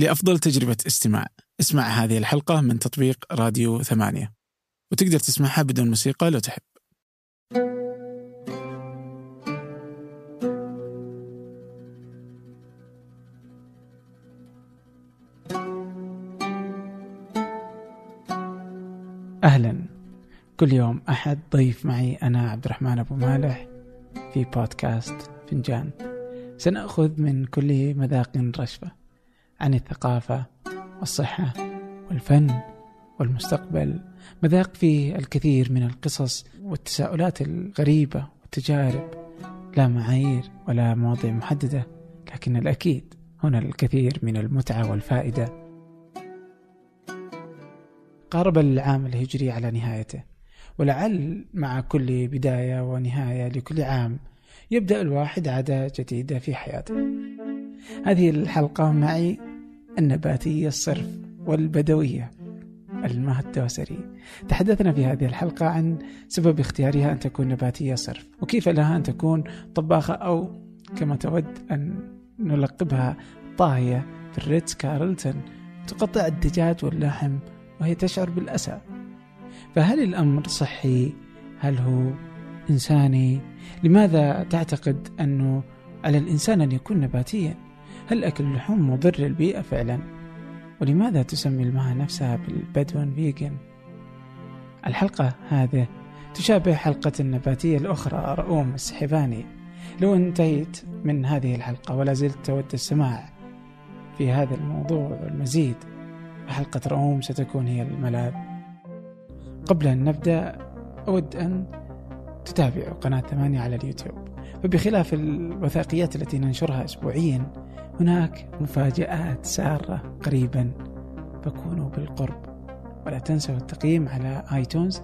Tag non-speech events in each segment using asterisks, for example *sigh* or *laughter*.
لأفضل تجربة استماع. اسمع هذه الحلقة من تطبيق راديو ثمانية. وتقدر تسمعها بدون موسيقى لو تحب. أهلا. كل يوم أحد ضيف معي أنا عبد الرحمن أبو مالح في بودكاست فنجان. سنأخذ من كل مذاق رشفة. عن الثقافة والصحة والفن والمستقبل مذاق فيه الكثير من القصص والتساؤلات الغريبة والتجارب لا معايير ولا مواضيع محددة لكن الأكيد هنا الكثير من المتعة والفائدة. قارب العام الهجري على نهايته ولعل مع كل بداية ونهاية لكل عام يبدأ الواحد عادة جديدة في حياته. هذه الحلقة معي النباتية الصرف والبدوية المها الدوسري تحدثنا في هذه الحلقة عن سبب اختيارها أن تكون نباتية صرف وكيف لها أن تكون طباخة أو كما تود أن نلقبها طاهية في الريتز كارلتون تقطع الدجاج واللحم وهي تشعر بالأسى فهل الأمر صحي؟ هل هو إنساني؟ لماذا تعتقد أنه على الإنسان أن يكون نباتيا؟ هل أكل اللحوم مضر للبيئة فعلا؟ ولماذا تسمي المها نفسها بالبدون فيجن؟ الحلقة هذه تشابه حلقة النباتية الأخرى رؤوم السحباني لو انتهيت من هذه الحلقة ولا زلت تود السماع في هذا الموضوع والمزيد فحلقة رؤوم ستكون هي الملاذ قبل أن نبدأ أود أن تتابعوا قناة ثمانية على اليوتيوب فبخلاف الوثائقيات التي ننشرها أسبوعيا هناك مفاجآت سارة قريبا. فكونوا بالقرب. ولا تنسوا التقييم على آيتونز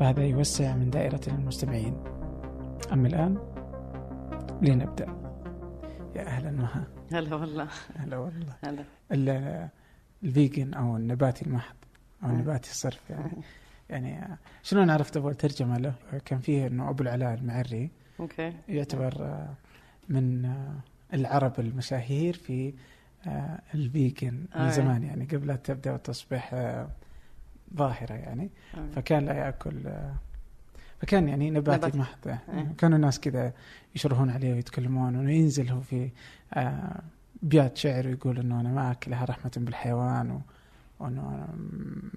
فهذا يوسع من دائرة المستمعين. أما الآن لنبدأ. يا أهلا مها. هلا والله. هلا والله. هلا. ال- ال vegan أو النباتي المحض أو النباتي الصرف يعني. يعني شلون عرفت أول ترجمة له؟ كان فيه أنه أبو العلاء المعري. okay. يعتبر من العرب المشاهير في آه، ال vegan من آه. زمان يعني قبل لا تبدأ تصبح آه، ظاهرة يعني آه. فكان لا يأكل آه، فكان يعني نباتي نباتي. محض آه. كانوا الناس كذا يشرهون عليه ويتكلمون إنه ينزل هو في آه، ابيات شعر ويقول إنه أنا ما أكلها رحمة بالحيوان و وإنه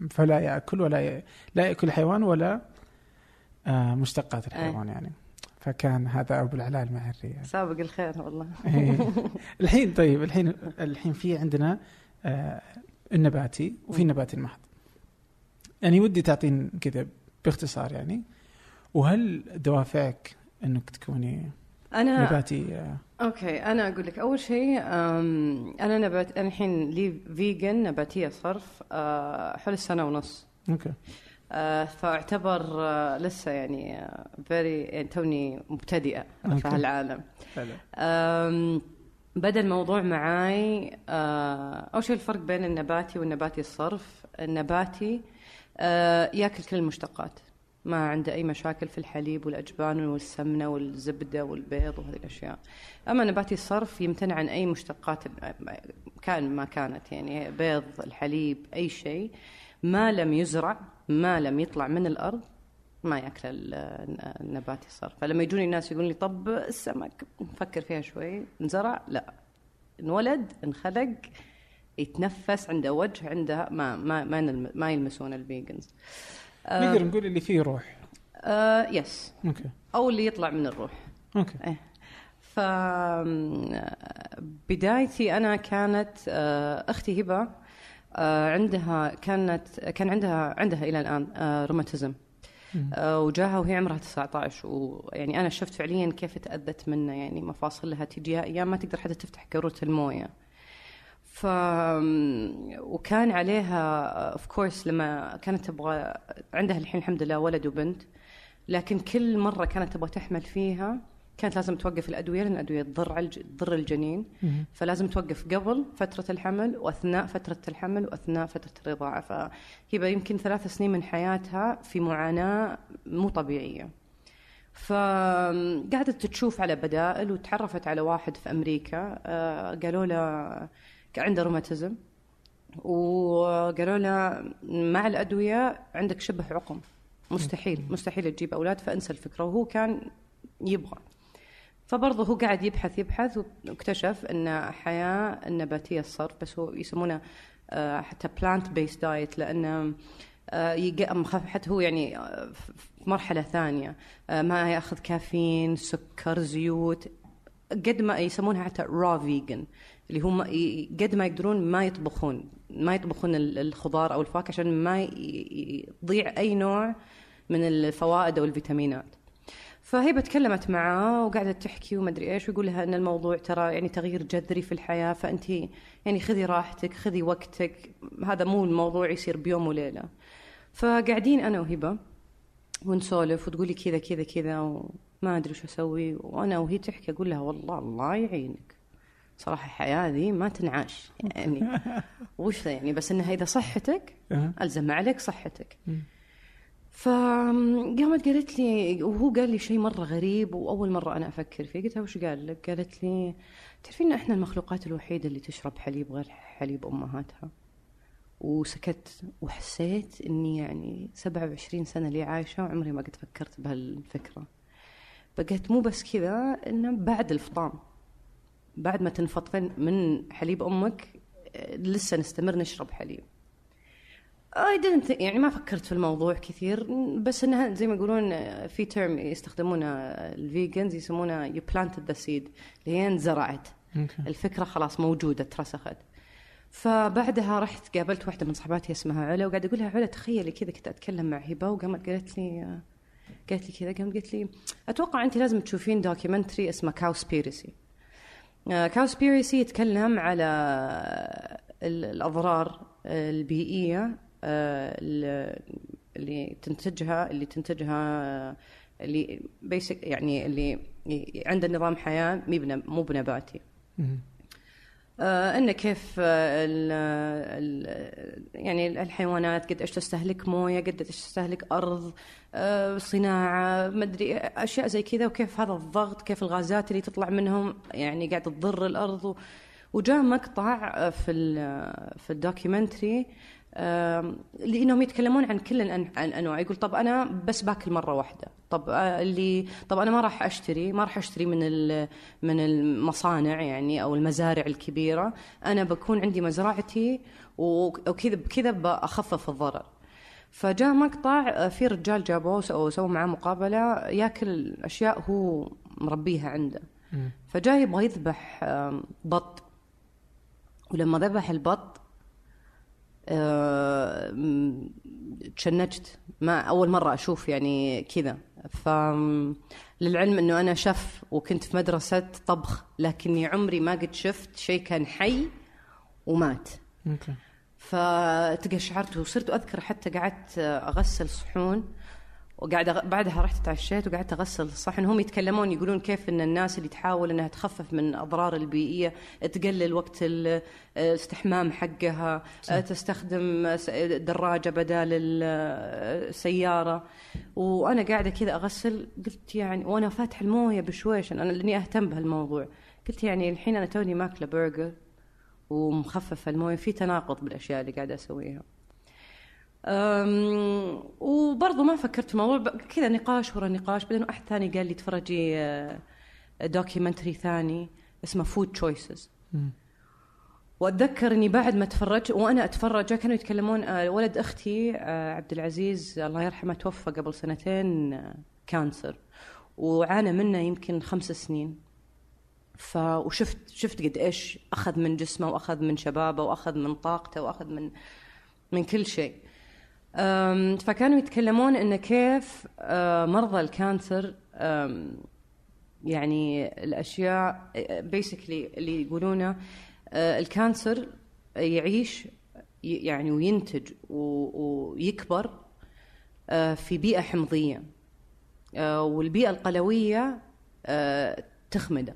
فلا يأكل ولا ي... لا يأكل الحيوان ولا آه، مشتقات الحيوان يعني فكان هذا أبو العلاء المعري يعني. سابق الخير والله إيه. الحين طيب الحين الحين في عندنا آه، النباتي وفي. النباتي المحض يعني ودي تعطين كذا باختصار يعني وهل دوافعك إنك تكوني أنا نباتي آه، okay أنا أقول لك أول شيء أنا نبات أنا الحين لي vegan نباتية صرف أه، حول السنة ونص okay فاعتبر أه، لسه يعني very يعني توني مبتدئة في. هالعالم. بدأ الموضوع معاي آه، أول شيء الفرق بين النباتي والنباتي الصرف. النباتي آه، ياكل كل المشتقات. ما عنده أي مشاكل في الحليب والأجبان والسمنة والزبدة والبيض وهذه الأشياء. أما نباتي الصرف يمتنع عن أي مشتقات كان ما كانت يعني بيض الحليب أي شيء. ما لم يزرع ما لم يطلع من الأرض ما يأكل ال- النباتي الصرف فلما يجوني الناس يقولون لي طب السمك نفكر فيها شوي انزرع؟ لا. انولد انخلق يتنفس عنده وجه عنده ما ما ما, ما يلمسون ال vegans. نقدر نقول اللي فيه روح. آه yes okay. أو اللي يطلع من الروح. okay. ف بدايتي أنا كانت آه، أختي هبة آه، عندها كانت كان عندها عندها إلى الآن آه، روماتيزم. آه، وجاها وهي عمرها 19 ويعني أنا شفت فعليا كيف تأذت منه يعني مفاصلها تجيها أيام ما تقدر حتى تفتح قاروره الموية. ف وكان عليها اوف كورس لما كانت تبغى عندها الحين الحمد لله ولد وبنت لكن كل مرة كانت تبغى تحمل فيها كانت لازم توقف الأدوية لأن الأدوية تضر تضر الجنين. فلازم توقف قبل فترة الحمل وأثناء فترة الحمل وأثناء فترة الرضاعه فهي يمكن ثلاث سنين من حياتها في معاناة مو طبيعية. فقعدت تشوف على بدائل وتعرفت على واحد في أمريكا آه، قالوا له عنده روماتيزم. وقالوا له مع الأدوية عندك شبه عقم. مستحيل مستحيل تجيب أولاد فانسى الفكرة. وهو كان يبغى. فبرضه هو قاعد يبحث يبحث واكتشف إن حياة النباتيه الصرف بس هو يسمونه آه، حتى plant-based diet لأنه حتى هو يعني آه، في مرحلة ثانية آه، ما يأخذ كافيين سكر زيوت قد ما يسمونها حتى را فيجن اللي هم قد ما يقدرون ما يطبخون ما يطبخون ال- الخضار أو الفواكه عشان ما يضيع أي نوع من الفوائد أو الفيتامينات. فهي تكلمت معاه وقعدت تحكي وما أدري إيش ويقول لها إن الموضوع ترى يعني تغيير جذري في الحياة فأنت يعني خذي راحتك خذي وقتك هذا مو الموضوع يصير بيوم وليلة. فقاعدين أنا وهبة ونسولف وتقولي كذا كذا كذا وما أدري شو أسوي. وأنا وهي تحكي أقول لها والله الله يعينك. صراحة الحياة ذي ما تنعاش يعني *laughs* وش يعني؟ بس إنها إذا صحتك. ألزم عليك صحتك. فقامت قالت لي وهو قال لي شيء مرة غريب وأول مرة أنا أفكر فيه. قلت لها وش قال لك؟ قالت لي تعرفين إحنا المخلوقات الوحيدة اللي تشرب حليب غير حليب أمهاتها؟ وسكت وحسيت إني يعني 27 سنة لي عايشة وعمري ما قد فكرت بهالفكرة. بقيت مو بس كذا إنه بعد الفطام بعد ما تنفطين من حليب أمك لسه نستمر نشرب حليب. I didn't think يعني ما فكرت في الموضوع كثير بس إنها زي ما يقولون آه، في ترم يستخدمونها الفيجنز يسمونها you planted the seed اللي هي انزرعت. Okay. الفكرة خلاص موجودة اترسخت. فبعدها رحت قابلت واحدة من صحباتي اسمها علا وقاعد أقول لها علا تخيلي كذا كنت أتكلم مع هبة. وقامت قالت لي آه، قالت لي كذا قامت قالت لي أتوقع أنت لازم تشوفين documentary اسمه Cowspiracy Cowspiracy يتكلم على ال- الأضرار البيئية آه، ال- اللي تنتجها اللي تنتجها آه، اللي basic يعني اللي ي- عند النظام حياة مو بن- مو بنباتي. آه إنه كيف آه ال ال يعني الحيوانات قد إيش تستهلك موية قد إيش تستهلك أرض آه صناعة مدري أشياء زي كذا وكيف هذا الضغط كيف الغازات اللي تطلع منهم يعني قاعدة تضر الأرض و- وجاء مقطع آه، في ال- في ال documentary لإنهم يتكلمون عن كل عن أنواع. يقول طب أنا بس باكل مرة واحدة. طب آه، اللي طب أنا ما راح أشتري ما راح أشتري من ال- من المصانع يعني أو المزارع الكبيرة. أنا بكون عندي مزرعتي وكذا بكذا بخفف الضرر. فجاء مقطع آه، في رجال جابوه أو سووا معاه مقابلة ياكل أشياء هو مربيها عنده. مم. فجاء يبغى يذبح بط. ولما ذبح البط تشنجت. ما أول مرة أشوف يعني كذا. ف للعلم إنه أنا شف وكنت في مدرسة طبخ لكني عمري ما قد شفت شيء كان حي ومات. أوكي. فتقشعرت وصرت أذكر حتى قعدت أغسل صحون. وقاعد أغ- بعدها رحت تعشيت وقعدت أغسل الصحن هم يتكلمون يقولون كيف إن الناس اللي تحاول إنها تخفف من الاضرار البيئية تقلل وقت ال- الاستحمام حقها تستخدم س- دراجة بدل ال- السياره وأنا قاعدة كذا أغسل قلت يعني وأنا فاتح الموية بشويش أنا لأني أهتم بهالموضوع. قلت يعني الحين أنا توني ماكلة برجر ومخففة الموية في تناقض بالأشياء اللي قاعدة أسويها. وبرضه ما فكرت في الموضوع كذا نقاش ورا نقاش بعدين واحد ثاني قال لي تفرجي documentary ثاني اسمه Food Choices. واتذكر اني بعد ما تفرجت وأنا أتفرج كانوا يتكلمون آه، ولد أختي آه، عبد العزيز الله يرحمه توفى قبل سنتين آه، cancer وعانى منه يمكن خمس سنين. ف وشفت شفت قد إيش أخذ من جسمه وأخذ من شبابه وأخذ من طاقته وأخذ من من كل شيء. فكانوا يتكلمون انه كيف مرضى ال cancer يعني الأشياء basically اللي يقولونه ال cancer يعيش يعني وينتج ويكبر في بيئة حمضية والبيئة القلوية تخمده.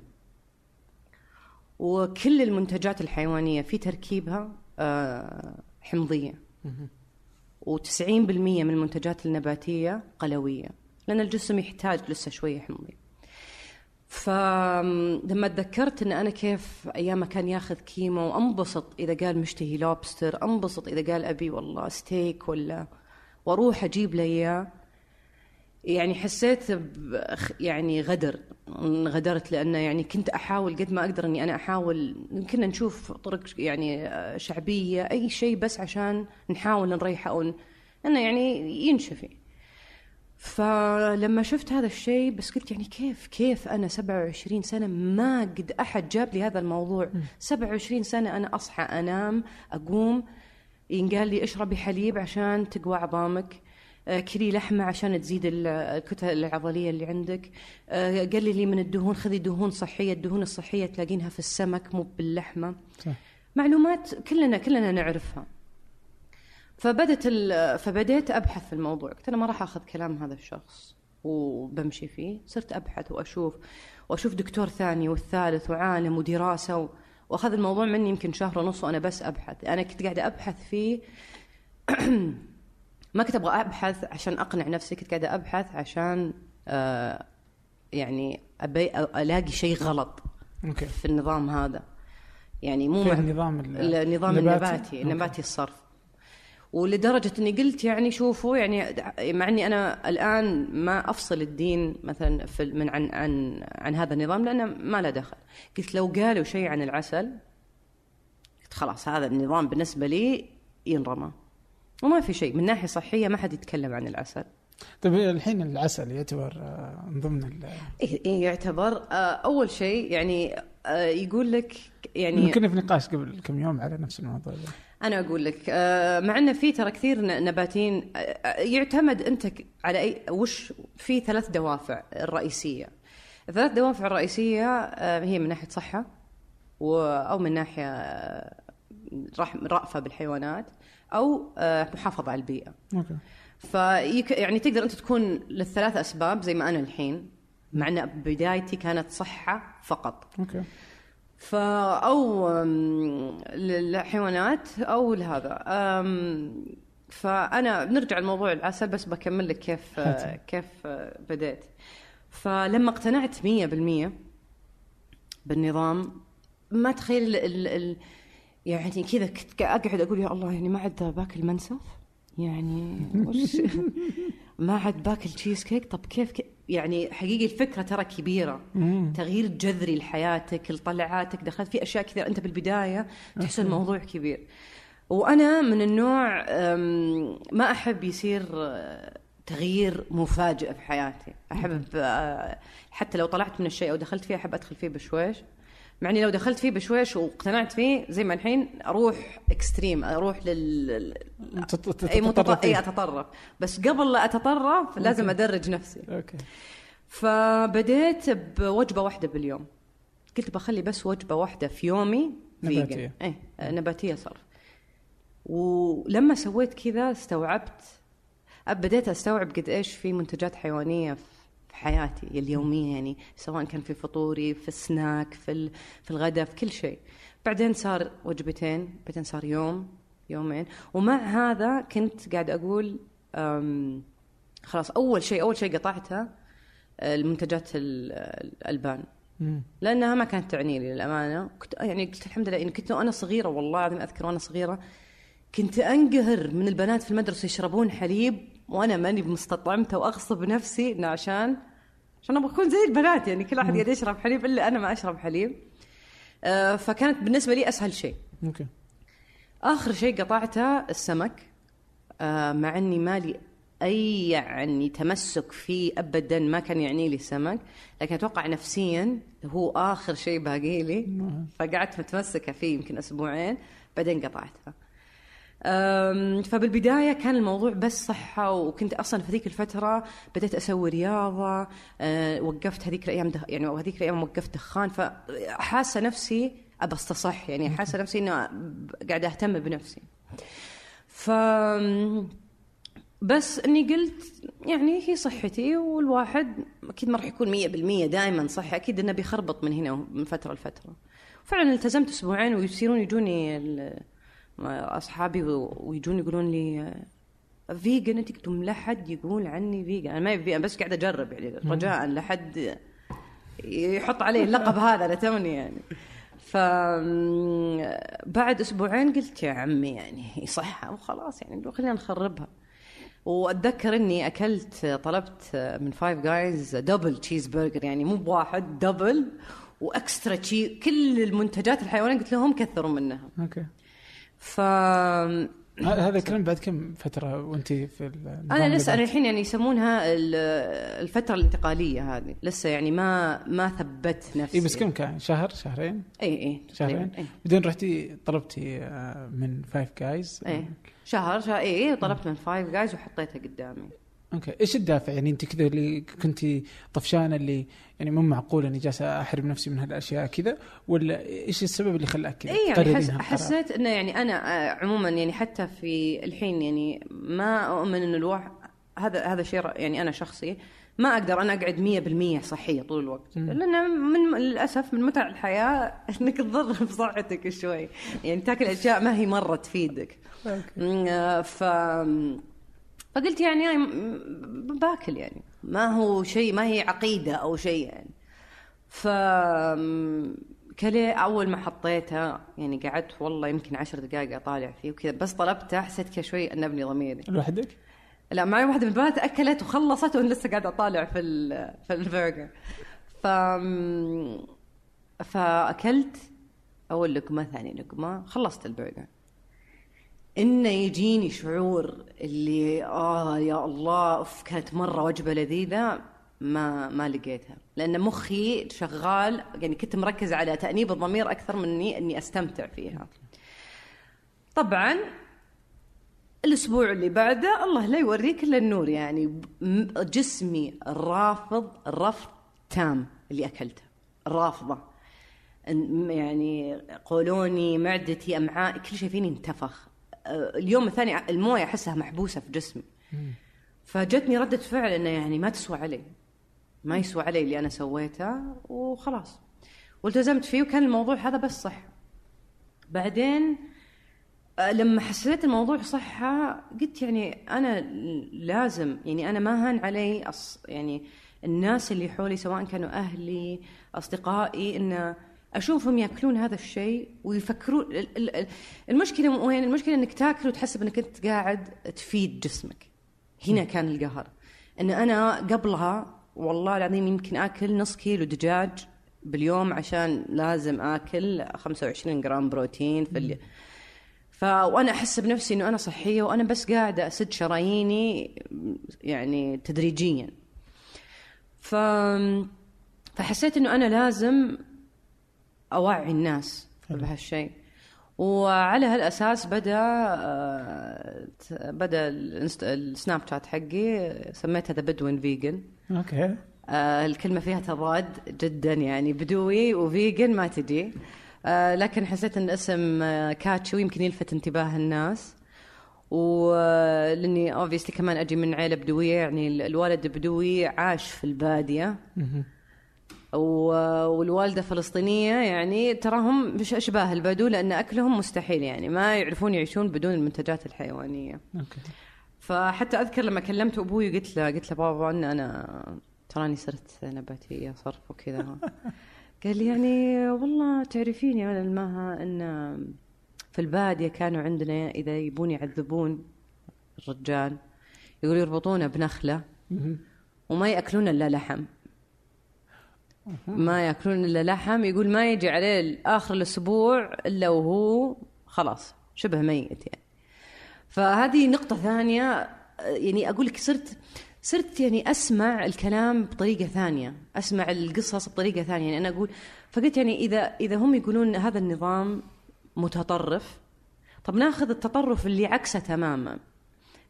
وكل المنتجات الحيوانية في تركيبها حمضية. و90% من المنتجات النباتية قلوية لأن الجسم يحتاج لسه شوية حمضيه فلما تذكرت إن أنا كيف أيام كان ياخذ chemo أنبسط إذا قال مشتهي لوبستر أنبسط إذا قال أبي والله ستيك ولا وأروح أجيب له إياه. يعني حسيت يعني غدر غدرت لأنه يعني كنت أحاول قد ما أقدر إني أنا أحاول كنا نشوف طرق يعني آه، شعبية أي شيء بس عشان نحاول نريحه أو إنه يعني ينشفي. فلما شفت هذا الشيء بس قلت يعني كيف كيف أنا 27 سنة ما قد أحد جاب لي هذا الموضوع. 27 سنة أنا أصحى أنام أقوم ينقال لي اشربي حليب عشان تقوى عظامك. كلي لحمة عشان تزيد ال- الكتل العضلية اللي عندك. آه، قللي من الدهون خذي دهون صحية. الدهون الصحية تلاقينها في السمك مو باللحمة. صح. معلومات كلنا كلنا نعرفها. فبدت فبديت أبحث في الموضوع. قلت أنا ما راح أخذ كلام هذا الشخص وبمشي فيه. صرت أبحث واشوف وأشوف دكتور ثاني والثالث وعالم ودراسة و... وأخذ الموضوع مني يمكن شهر ونص وأنا بس أبحث. أنا كنت قاعدة أبحث فيه *clears throat* ما كنت أبغى أبحث عشان أقنع نفسي كنت قاعدة أبحث عشان آه يعني ابي ألاقي شيء غلط okay في النظام هذا يعني مو في مع- النظام ال- النظام النباتي؟ النباتي okay. نباتي الصرف ولدرجة إني قلت يعني شوفوا يعني مع إني أنا الآن ما أفصل الدين مثلا في من عن عن عن هذا النظام لأنه ما له دخل. قلت لو قالوا شيء عن العسل قلت خلاص هذا النظام بالنسبة لي ينرمى. وما في شيء من ناحية صحية ما حد يتكلم عن العسل. طيب الحين العسل يعتبر آه، من ضمن ال- إيه إيه يعتبر آه، أول شيء يعني آه، يقول لك يعني كنا في نقاش قبل كم يوم على نفس الموضوع. ده أنا أقول لك مع انه في ترى كثير نباتين يعتمد أنت على اي وش في ثلاث دوافع الرئيسية. الثلاث دوافع الرئيسية هي من ناحية صحة أو من ناحية رأفة بالحيوانات. أو آه، محافظة على البيئة. أوكي. فيك يعني تقدر أنت تكون للثلاث أسباب زي ما أنا الحين مع أن بدايتي كانت صحة فقط. أوكي. فا أو للحيوانات أو لهذا. فأنا بنرجع لموضوع العسل بس بكمل لك كيف هاتي. كيف بديت فلما اقتنعت 100% بالنظام ما تخيل ال ال ال يعني كذا كنت اقعد أقول يا الله يعني ما عاد باكل منسف؟ يعني وش؟ *laughs* ما عاد باكل تشيز كيك طب كيف ك... يعني حقيقي الفكرة ترى كبيرة. مم. تغيير جذري لحياتك لطلعاتك دخلت في أشياء كثير أنت بالبداية تحس الموضوع كبير. وأنا من النوع ما أحب يصير أه، تغيير مفاجئ في حياتي. أحب أه، حتى لو طلعت من الشيء أو دخلت فيه أحب أدخل فيه بشويش. مع إني لو دخلت فيه بشويش واقتنعت فيه زي ما الحين أروح extreme أروح لل أي متط... أي. أتطرف. بس قبل لا أتطرف لازم أدرج نفسي. Okay. فبديت بوجبة واحدة باليوم. قلت بخلي بس وجبة واحدة في يومي نباتية. vegan إيه نباتية صرف. ولما سويت كذا استوعبت بديت أستوعب قد إيش في منتجات حيوانية في حياتي اليومية يعني سواء كان في فطوري في السناك في ال- في الغداء في كل شيء. بعدين صار وجبتين بعدين صار يوم يومين. ومع هذا كنت قاعد أقول خلاص أول شيء أول شيء قطعته المنتجات ال- الألبان. لأنها ما كانت تعني لي للأمانة. كنت يعني قلت الحمد لله اني كنت وأنا صغيرة والله العظيم أذكر وأنا صغيرة كنت أنقهر من البنات في المدرسة يشربون حليب وأنا ماني مستطعمته وأغصب نفسي إنه عشان عشان أبغى أكون زي البنات يعني كل واحد قاعد يشرب حليب إلا أنا ما أشرب حليب. آه، فكانت بالنسبة لي أسهل شيء. أوكي. آخر شيء قطعته السمك. آه مع إني مالي أي يعني تمسك فيه ابدا ما كان يعني لي السمك لكن أتوقع نفسيا هو آخر شيء باقي لي. فقعدت متمسكة فيه يمكن أسبوعين بعدين قطعتها فبالبداية كان الموضوع بس صحة وكنت أصلا في ذيك الفترة بديت أسوي رياضة أه، وقفت هذيك الأيام. يعني هذيك الأيام وقفت دخان فحاسة نفسي أبى استصح يعني حاسة نفسي انه قاعدة أهتم بنفسي ف بس إني قلت يعني هي صحتي والواحد أكيد ما راح يكون 100% دائما صحي أكيد إنه بيخربط من هنا من فترة لفترة فعلا التزمت أسبوعين ويصيرون يجوني أصحابي ويجون يقولون لي vegan انت لهم لا حد يقول عني فيجن أنا ما يبي بس قاعدة أجرب يعني. رجاء لا حد يحط علي اللقب *laughs* هذا أنا توني يعني. ف بعد أسبوعين قلت يا عمي يعني يصحها وخلاص يعني خلينا نخربها. وأتذكر إني أكلت طلبت من Five Guys double cheeseburger يعني مو بواحد double و extra cheese كل المنتجات الحيوانية قلت لهم كثروا منها. Okay. ف هذا الكلام بعد كم فترة وأنت في أنا لسه أنا؟ الحين يعني يسمونها ال- الفترة الانتقالية هذه. لسه يعني ما ما ثبت نفسي. اي بس كم كان؟ شهر؟ شهرين؟ إي إي شهرين؟ إي. بعدين رحتي طلبتي آه، من Five Guys إي. شهر شهر إي طلبت من Five Guys وحطيتها قدامي. Okay. إيش الدافع؟ يعني أنت كذا اللي كنت طفشانه اللي يعني مو معقول أني جالسه أحرم نفسي من هالأشياء كذا ولا إيش السبب اللي خلاك كذا اي يعني حس؟ حسيت إنه يعني أنا آه، عموما يعني حتى في الحين يعني ما أؤمن إنه الواحد هذا هذا شيء يعني أنا شخصي ما أقدر أنا أقعد 100% صحية طول الوقت. لأن من للأسف من متع الحياة *laughs* إنك تضر بصحتك شوي. يعني تاكل أشياء ما هي مرة تفيدك. آه، ف فقلت يعني باكل يعني. ما هو شيء ما هي عقيدة أو شيء يعني. ف كلي أول ما حطيتها يعني قعدت والله يمكن عشر دقائق أطالع فيه وكذا بس طلبته حسيت كذا شوي أنبني ضميري. لوحدك؟ لا معي واحدة من البنات أكلت وخلصت وأنا لسه قاعدة أطالع في ال- في البرجر. ف فأكلت أول لقمة ثاني لقمة خلصت البرجر. إنه يجيني شعور اللي آه يا الله أوف كانت مرة وجبة لذيذة ما ما لقيتها. لأن مخي شغال يعني كنت مركز على تأنيب الضمير أكثر من إني أستمتع فيها. طبعا الأسبوع اللي بعده الله لا يوريك إلا النور يعني جسمي رافض رفض تام اللي أكلته. رافضة. يعني قولوني معدتي امعائي كل شيء فيني انتفخ. اليوم الثاني المويه أحسها محبوسة في جسمي. فجتني ردة فعل إنه يعني ما تسوى علي. ما يسوى علي اللي أنا سويته وخلاص. والتزمت فيه وكان الموضوع هذا بس صح. بعدين آه، لما حسيت الموضوع صحة قلت يعني أنا لازم يعني أنا ما هان علي أص يعني الناس اللي حولي سواء كانوا أهلي أصدقائي إن أشوفهم يأكلون هذا الشيء ويفكرون ال- ال- ال- المشكلة وين؟ المشكلة إنك تاكل وتحسب إنك أنت قاعد تفيد جسمك. هنا كان القهر. إن أنا قبلها والله العظيم يمكن آكل نص كيلو دجاج باليوم عشان لازم آكل 25 جرام بروتين في اليوم. ف وأنا أحس بنفسي إنه أنا صحية وأنا بس قاعدة أسد شراييني يعني تدريجيا. ف فحسيت إنه أنا لازم اوعي الناس بهالشيء. وعلى هالأساس بدأ آه، بدأ السناب شات حقي سميتها The Bedouin Vegan okay. آه الكلمة فيها تضاد جدا يعني بدوي و vegan ما تجي آه لكن حسيت إن اسم catchy يمكن يلفت انتباه الناس. ولأني obviously كمان أجي من عيلة بدوية يعني ال- الوالد بدوي عاش في البادية. والوالدة فلسطينية يعني تراهم مش أشباه البدو لأن أكلهم مستحيل يعني ما يعرفون يعيشون بدون المنتجات الحيوانية. أوكي. فحتى أذكر لما كلمت أبوي قلت له قلت له بابا إن أنا تراني صرت نباتيه صرف وكذا. قال لي يعني والله تعرفين يا المها إن في البادية كانوا عندنا إذا يبون يعذبون الرجال يقولوا يربطونه بنخلة. وما يأكلون إلا لحم. ما ياكلون إلا لحم. يقول ما يجي عليه اخر الأسبوع إلا وهو خلاص شبه ميت يعني. فهذه نقطة ثانية. يعني أقول لك صرت صرت يعني أسمع الكلام بطريقة ثانية أسمع القصص بطريقة ثانية. يعني أنا أقول فقلت يعني إذا إذا هم يقولون هذا النظام متطرف طب ناخذ التطرف اللي عكسه تماما.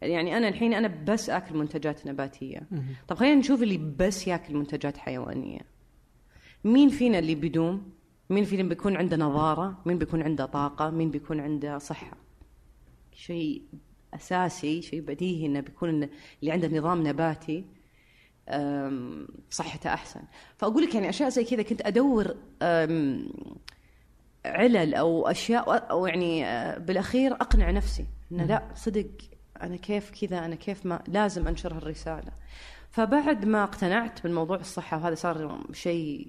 يعني أنا الحين أنا بس آكل منتجات نباتية. طب خلينا نشوف اللي بس ياكل منتجات حيوانية. مين فينا اللي بيدوم مين فينا بيكون عنده نظارة؟ مين بيكون عنده طاقة؟ مين بيكون عنده صحة؟ شيء أساسي شيء بديهي إنه بيكون إن اللي عنده نظام نباتي صحته أحسن. فأقول لك يعني أشياء زي كذا كنت أدور أم، علل أو أشياء أو يعني بالأخير أقنع نفسي إنه لا صدق أنا كيف كذا أنا كيف ما لازم انشر هالرساله فبعد ما اقتنعت بالموضوع الصحة وهذا صار شيء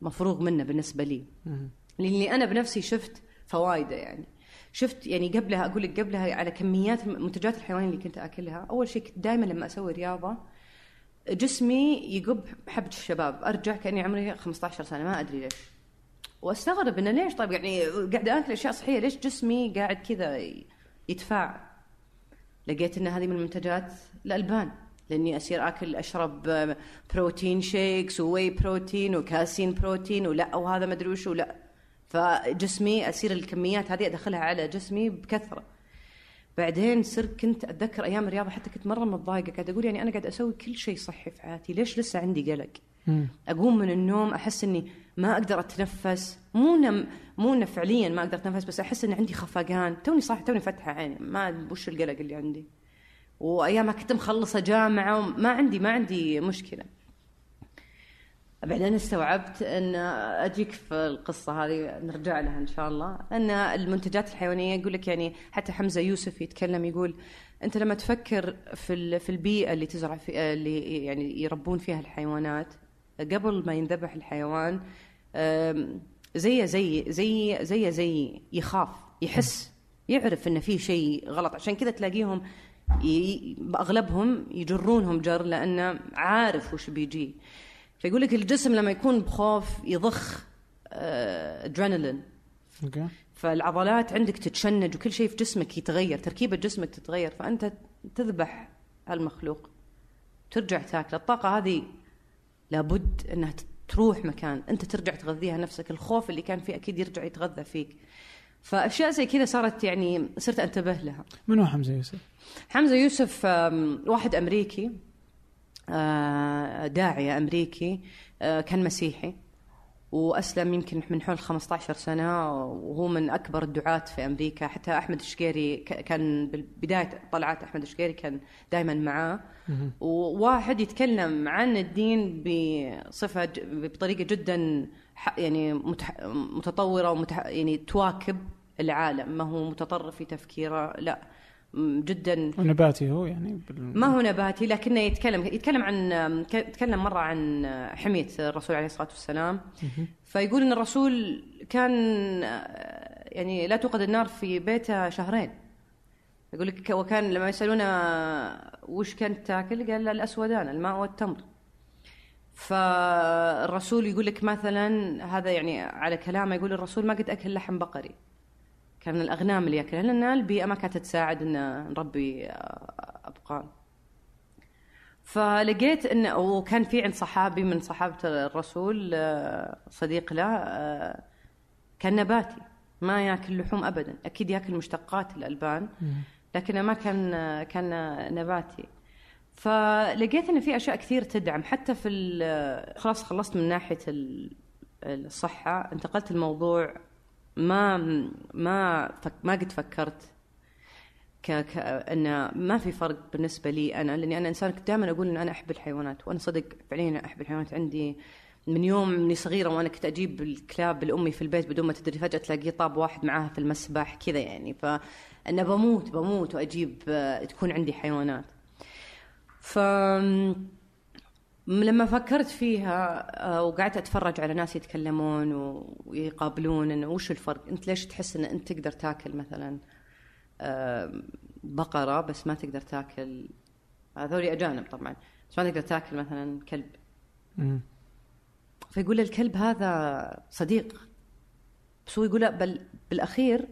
مفروغ منه بالنسبة لي. لأني أنا بنفسي شفت فوائده يعني. شفت يعني قبلها أقول لك قبلها على كميات المنتجات الحيوانيه اللي كنت أكلها. أول شيء كنت دائما لما أسوي رياضة جسمي يقب حبة الشباب. أرجع كأني عمري 15 سنة ما أدري ليش. وأستغرب إنه ليش؟ طيب يعني قاعد أكل أشياء صحية ليش جسمي قاعد كذا يتفاعل لقيت إن هذه من منتجات الألبان. لأني اصير أكل أشرب protein shakes و whey protein و casein protein ولا وهذا ما أدري وش ولا فجسمي اصير الكميات هذه أدخلها على جسمي بكثرة. بعدين صرت كنت أتذكر أيام الرياضة حتى كنت مرة متضايقة قاعد أقول يعني أنا قاعد أسوي كل شيء صحي في حياتي ليش لسه عندي قلق؟ أقوم من النوم أحس إني ما أقدر أتنفس مو نم مو فعليا ما أقدر أتنفس بس أحس إن عندي خفقان توني صح توني فاتحه عيني ما وش القلق اللي عندي. وايامها كنت مخلصة جامعة وما عندي ما عندي مشكلة. بعدين استوعبت إن أجيك في القصة هذه نرجع لها إن شاء الله. إن المنتجات الحيوانية يقول لك يعني حتى حمزة يوسف يتكلم يقول أنت لما تفكر في في البيئة اللي تزرع في اللي يعني يربون فيها الحيوانات قبل ما ينذبح الحيوان زي زي زي زي زي يخاف يحس يعرف إن في شيء غلط. عشان كذا تلاقيهم أغلبهم يجرونهم جر لأنه عارف وش بيجي. فيقول لك الجسم لما يكون بخوف يضخ ادرينالين okay. فالعضلات عندك تتشنج وكل شيء في جسمك يتغير تركيبة جسمك تتغير فأنت تذبح هالمخلوق. ترجع تاكل الطاقة هذه لابد إنها تروح مكان. أنت ترجع تغذيها نفسك. الخوف اللي كان فيه أكيد يرجع يتغذى فيك. فأشياء زي كذا صارت يعني صرت أنتبه لها. من هو حمزة يوسف؟ حمزة يوسف واحد أمريكي آه، داعية أمريكي آه، كان مسيحي وأسلم يمكن من حول 15 سنة وهو من أكبر الدعاة في أمريكا. حتى أحمد الشقيري كان بداية طلعات أحمد الشقيري كان دائما معاه. وواحد يتكلم عن الدين بصفة بطريقة جدا يعني متطورة ومتح يعني تواكب العالم. ما هو متطرف في تفكيره لا. جدا. ونباتي هو يعني بال... ما هو نباتي لكنه يتكلم يتكلم عن تكلم مرة عن حميه الرسول عليه الصلاة والسلام. فيقول إن الرسول كان يعني لا توقد النار في بيته شهرين. يقول لك وكان لما يسألونه وش كنت تاكل قال الأسودان الماء والتمر. فالرسول يقول لك مثلا هذا يعني على كلامه يقول الرسول ما قد أكل لحم بقري. كان من الاغنام اللي ياكلها لأن البيئة ما كانت تساعد إن نربي ابقار فلقيت انه وكان في عند صحابي من صحابة الرسول صديق له كان نباتي. ما ياكل لحوم ابدا. أكيد ياكل مشتقات الألبان لكنه ما كان كان نباتي. فلقيت إن في أشياء كثير تدعم. حتى في خلاص خلصت من ناحية الصحة انتقلت الموضوع ما ما فك ما قد فكرت ك... ك... إن ما في فرق بالنسبة لي أنا لأني أنا إنسان كنت دائما أقول إن أنا أحب الحيوانات وأنا صدق فعليا أحب الحيوانات. عندي من يوم مني صغيرة وأنا كنت أجيب الكلاب لأمي في البيت بدون ما تدري فجأة تلاقيه طاب واحد معاها في المسبح كذا يعني. فأنا بموت بموت وأجيب تكون عندي حيوانات. ف لما فكرت فيها آه، وقعدت أتفرج على ناس يتكلمون ويقابلون انه وش الفرق؟ أنت ليش تحس إن أنت تقدر تاكل مثلا بقرة بس ما تقدر تاكل؟ هذول أجانب طبعا بس ما تقدر تاكل مثلا كلب. فيقول الكلب هذا صديق. بس هو يقول بل بالأخير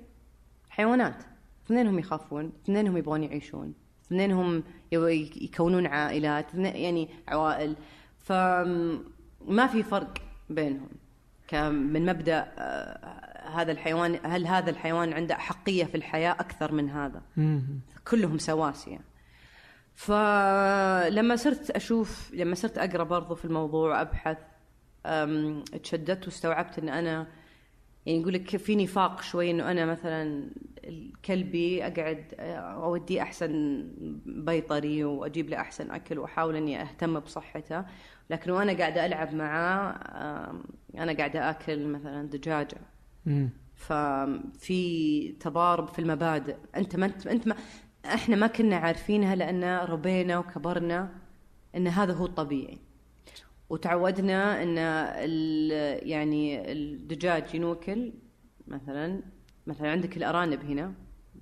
حيوانات. اثنينهم يخافون اثنينهم يبغون يعيشون. اثنينهم يكونون عائلات يعني عوائل. فما في فرق بينهم. من مبدأ آه، هذا الحيوان هل هذا الحيوان عنده احقيه في الحياة؟ أكثر من هذا. كلهم سواسية. فلما صرت أشوف لما صرت أقرأ برضو في الموضوع أبحث تشددت واستوعبت إن أنا يعني يقول لك في نفاق شوي إنه أنا مثلا كلبي أقعد اوديه أحسن بيطري وأجيب له أحسن أكل وأحاول إني أهتم بصحته. لكن وأنا قاعدة ألعب معاه أنا قاعدة آكل مثلا دجاجة. ففي تضارب في المبادئ. أنت ما أنت ما إحنا ما كنا عارفينها لأن ربينا وكبرنا إن هذا هو الطبيعي. وتعودنا إن ال- يعني الدجاج ينوكل مثلا مثلا عندك الأرانب هنا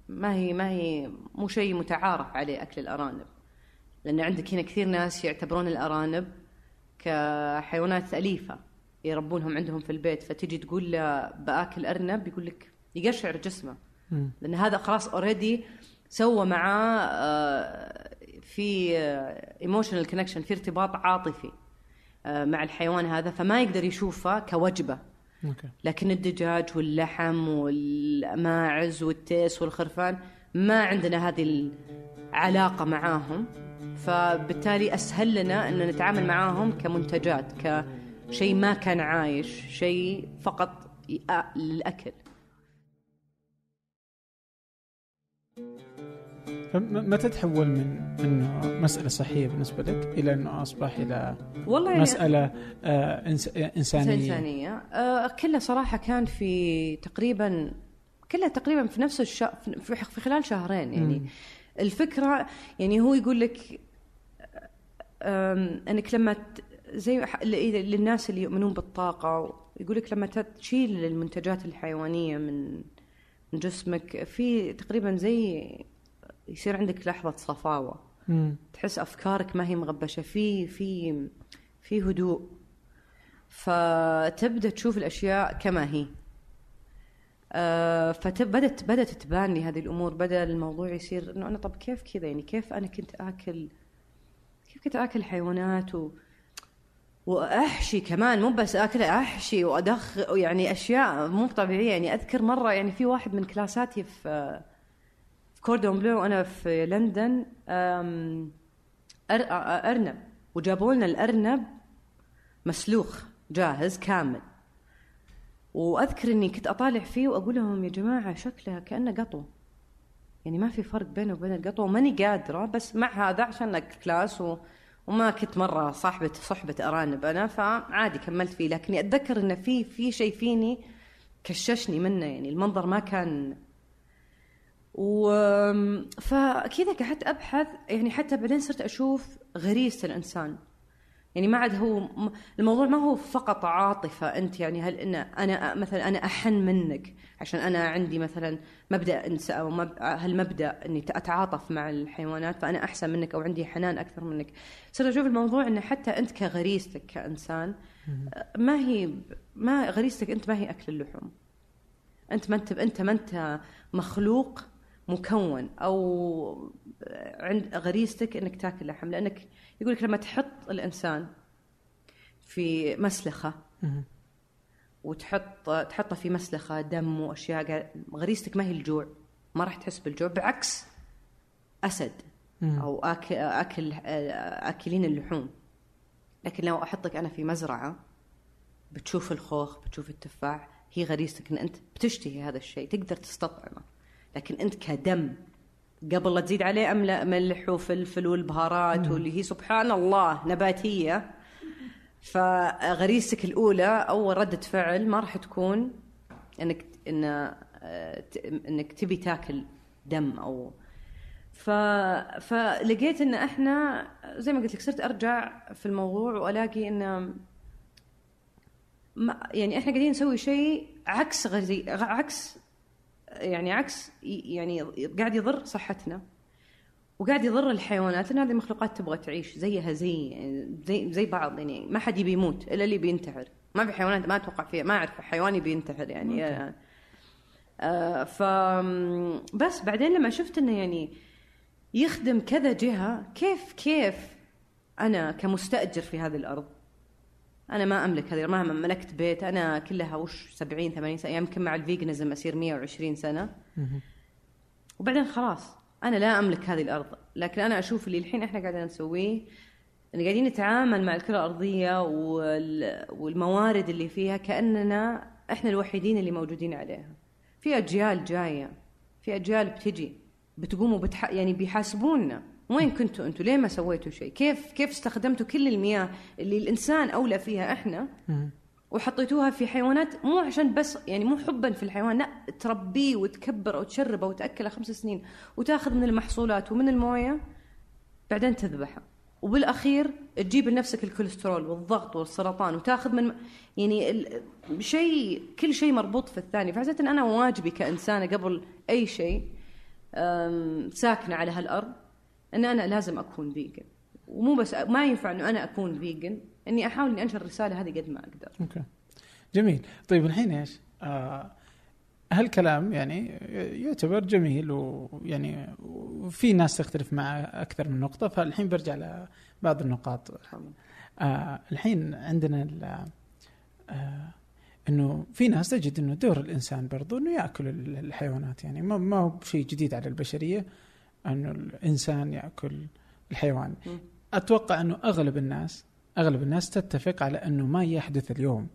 ما هي ما هي مو شيء متعارف عليه أكل الأرانب. لأن عندك هنا كثير ناس يعتبرون الأرانب كحيوانات أليفة يربونهم عندهم في البيت. فتجي تقول له بآكل أرنب يقول لك يقشعر جسمه. لأن هذا خلاص already سوى معاه آه، في emotional connection في ارتباط عاطفي. آه، مع الحيوان هذا فما يقدر يشوفه كوجبة. لكن الدجاج واللحم والماعز والتيس والخرفان ما عندنا هذه العلاقة معاهم. فبالتالي أسهل لنا أن نتعامل معاهم كمنتجات كشيء ما كان عايش شيء فقط ي- آ- للأكل. فمتى تحول من انه مسألة صحية بالنسبة لك إلى أنه أصبح إلى والله يعني مسألة آه إنس- إنسانية؟ إنسانية. آه كله صراحة كان في تقريبا كلها تقريبا في نفس الش... في في خلال شهرين يعني. مم. الفكرة يعني هو يقول لك إنك لما ت... زي للناس اللي يؤمنون بالطاقة يقول لك لما تشيل المنتجات الحيوانية من من جسمك في تقريبا زي يصير عندك لحظة صفاوة. مم. تحس أفكارك ما هي مغبشة في في في هدوء. فتبدا تشوف الأشياء كما هي. آه، فبدت بدأت تبان لي هذه الأمور بدأ الموضوع يصير إنه أنا طب كيف كذا؟ يعني كيف أنا كنت آكل كيف كنت آكل حيوانات و وأحشي كمان مو بس آكل أحشي وادخل يعني أشياء مو طبيعية. يعني أذكر مرة يعني في واحد من كلاساتي في كوردون بلو وأنا في لندن أرنب. وجابوا لنا الأرنب مسلوخ جاهز كامل. وأذكر إني كنت أطالع فيه وأقول لهم يا جماعة شكله كأنه قطو. يعني ما في فرق بينه وبين القطو. وماني قادرة بس مع هذا عشان كلاس و... وما كنت مرة صاحبه صحبة أرانب أنا فعادي كملت فيه. لكني أتذكر انه في في شيء فيني كششني منه. يعني المنظر ما كان و فكذا قعدت أبحث يعني حتى بعدين صرت أشوف غريزة الإنسان. يعني ما عاد هو الموضوع ما هو فقط عاطفة أنت يعني هل إن أنا مثلا أنا أحن منك عشان أنا عندي مثلا مبدأ انس أو مب... هالمبدأ إني أتعاطف مع الحيوانات فأنا أحسن منك أو عندي حنان أكثر منك. صرت أشوف الموضوع انه حتى أنت كغريزتك كإنسان ما هي ما غريزتك أنت ما هي أكل اللحوم. أنت ما أنت أنت ما أنت مخلوق مكون أو عند غريزتك إنك تاكل لحم لأنك يقول لك لما تحط الإنسان في مسلخة. وتحط تحطه في مسلخة دم وأشياء غريزتك ما هي الجوع ما راح تحس بالجوع بعكس أسد. أو اكل آكل آكلين اللحوم لكن لو أحطك أنا في مزرعة بتشوف الخوخ بتشوف التفاح هي غريزتك إن أنت بتشتهي هذا الشيء تقدر تستطعمه لكن أنت كدم قبل لا تزيد عليه أملا ملح وفلفل والبهارات واللي هي سبحان الله نباتية. فغريزتك الأولى أول ردة فعل ما راح تكون انك إن آه، إنك تبي تاكل دم أو. ف... فلقيت إن إحنا زي ما قلت لك صرت أرجع في الموضوع وألاقي إن ما يعني إحنا قاعدين نسوي شيء عكس غزي عكس يعني عكس يعني قاعد يضر صحتنا وقاعد يضر الحيوانات لأن هذه المخلوقات تبغى تعيش زيها زي يعني زي زي بعض يعني ما حد يبي يموت إلا اللي بينتحر. ما في حيوانات ما أتوقع فيها ما أعرف حيوان يبي ينتحر يعني. آه آه ف بس بعدين لما شفت إنه يعني يخدم كذا جهة كيف كيف أنا كمستأجر في هذه الأرض أنا ما أملك هذه ما ملكت بيت أنا كلها وش 70 80 سنة يمكن مع الفيجنزم اسير 120 سنة. وبعدين خلاص أنا لا أملك هذه الأرض. لكن أنا أشوف اللي الحين إحنا قاعدين نسويه إن قاعدين نتعامل مع الكرة الأرضية وال- والموارد اللي فيها كأننا إحنا الوحيدين اللي موجودين عليها. في أجيال جاية في أجيال بتجي بتقوموا بتح... يعني بيحاسبونا. وين كنتوا أنتوا؟ ليه ما سويتوا شيء؟ كيف كيف استخدمتوا كل المياه اللي الإنسان أولى فيها إحنا. وحطيتوها في حيوانات مو عشان بس يعني مو حبا في الحيوان لا تربيه وتكبره وتشربه وتاكله خمس سنين وتاخذ من المحصولات ومن الموية بعدين تذبحه وبالأخير تجيب لنفسك الكوليسترول والضغط والسرطان وتاخذ من يعني شيء كل شيء مربوط في الثاني. فحسيت إن أنا واجبي كإنسانة قبل أي شيء ساكنة على هالأرض. إن أنا لازم أكون vegan ومو بس ما ينفع إنه أنا أكون vegan إني أحاول إني أنشر الرسالة هذه قد ما أقدر. okay. جميل. طيب الحين إيش؟ آه هالكلام يعني يعتبر جميل ويعني وفي ناس تختلف مع أكثر من نقطة فالحين برجع لبعض النقاط. آه الحين عندنا ال- آه إنه في ناس تجد إنه دور الإنسان برضو إنه يأكل ال- الحيوانات. يعني ما ما هو شيء جديد على البشرية. انه الإنسان يأكل الحيوان مم. أتوقع أنه أغلب الناس أغلب الناس تتفق على أنه ما يحدث اليوم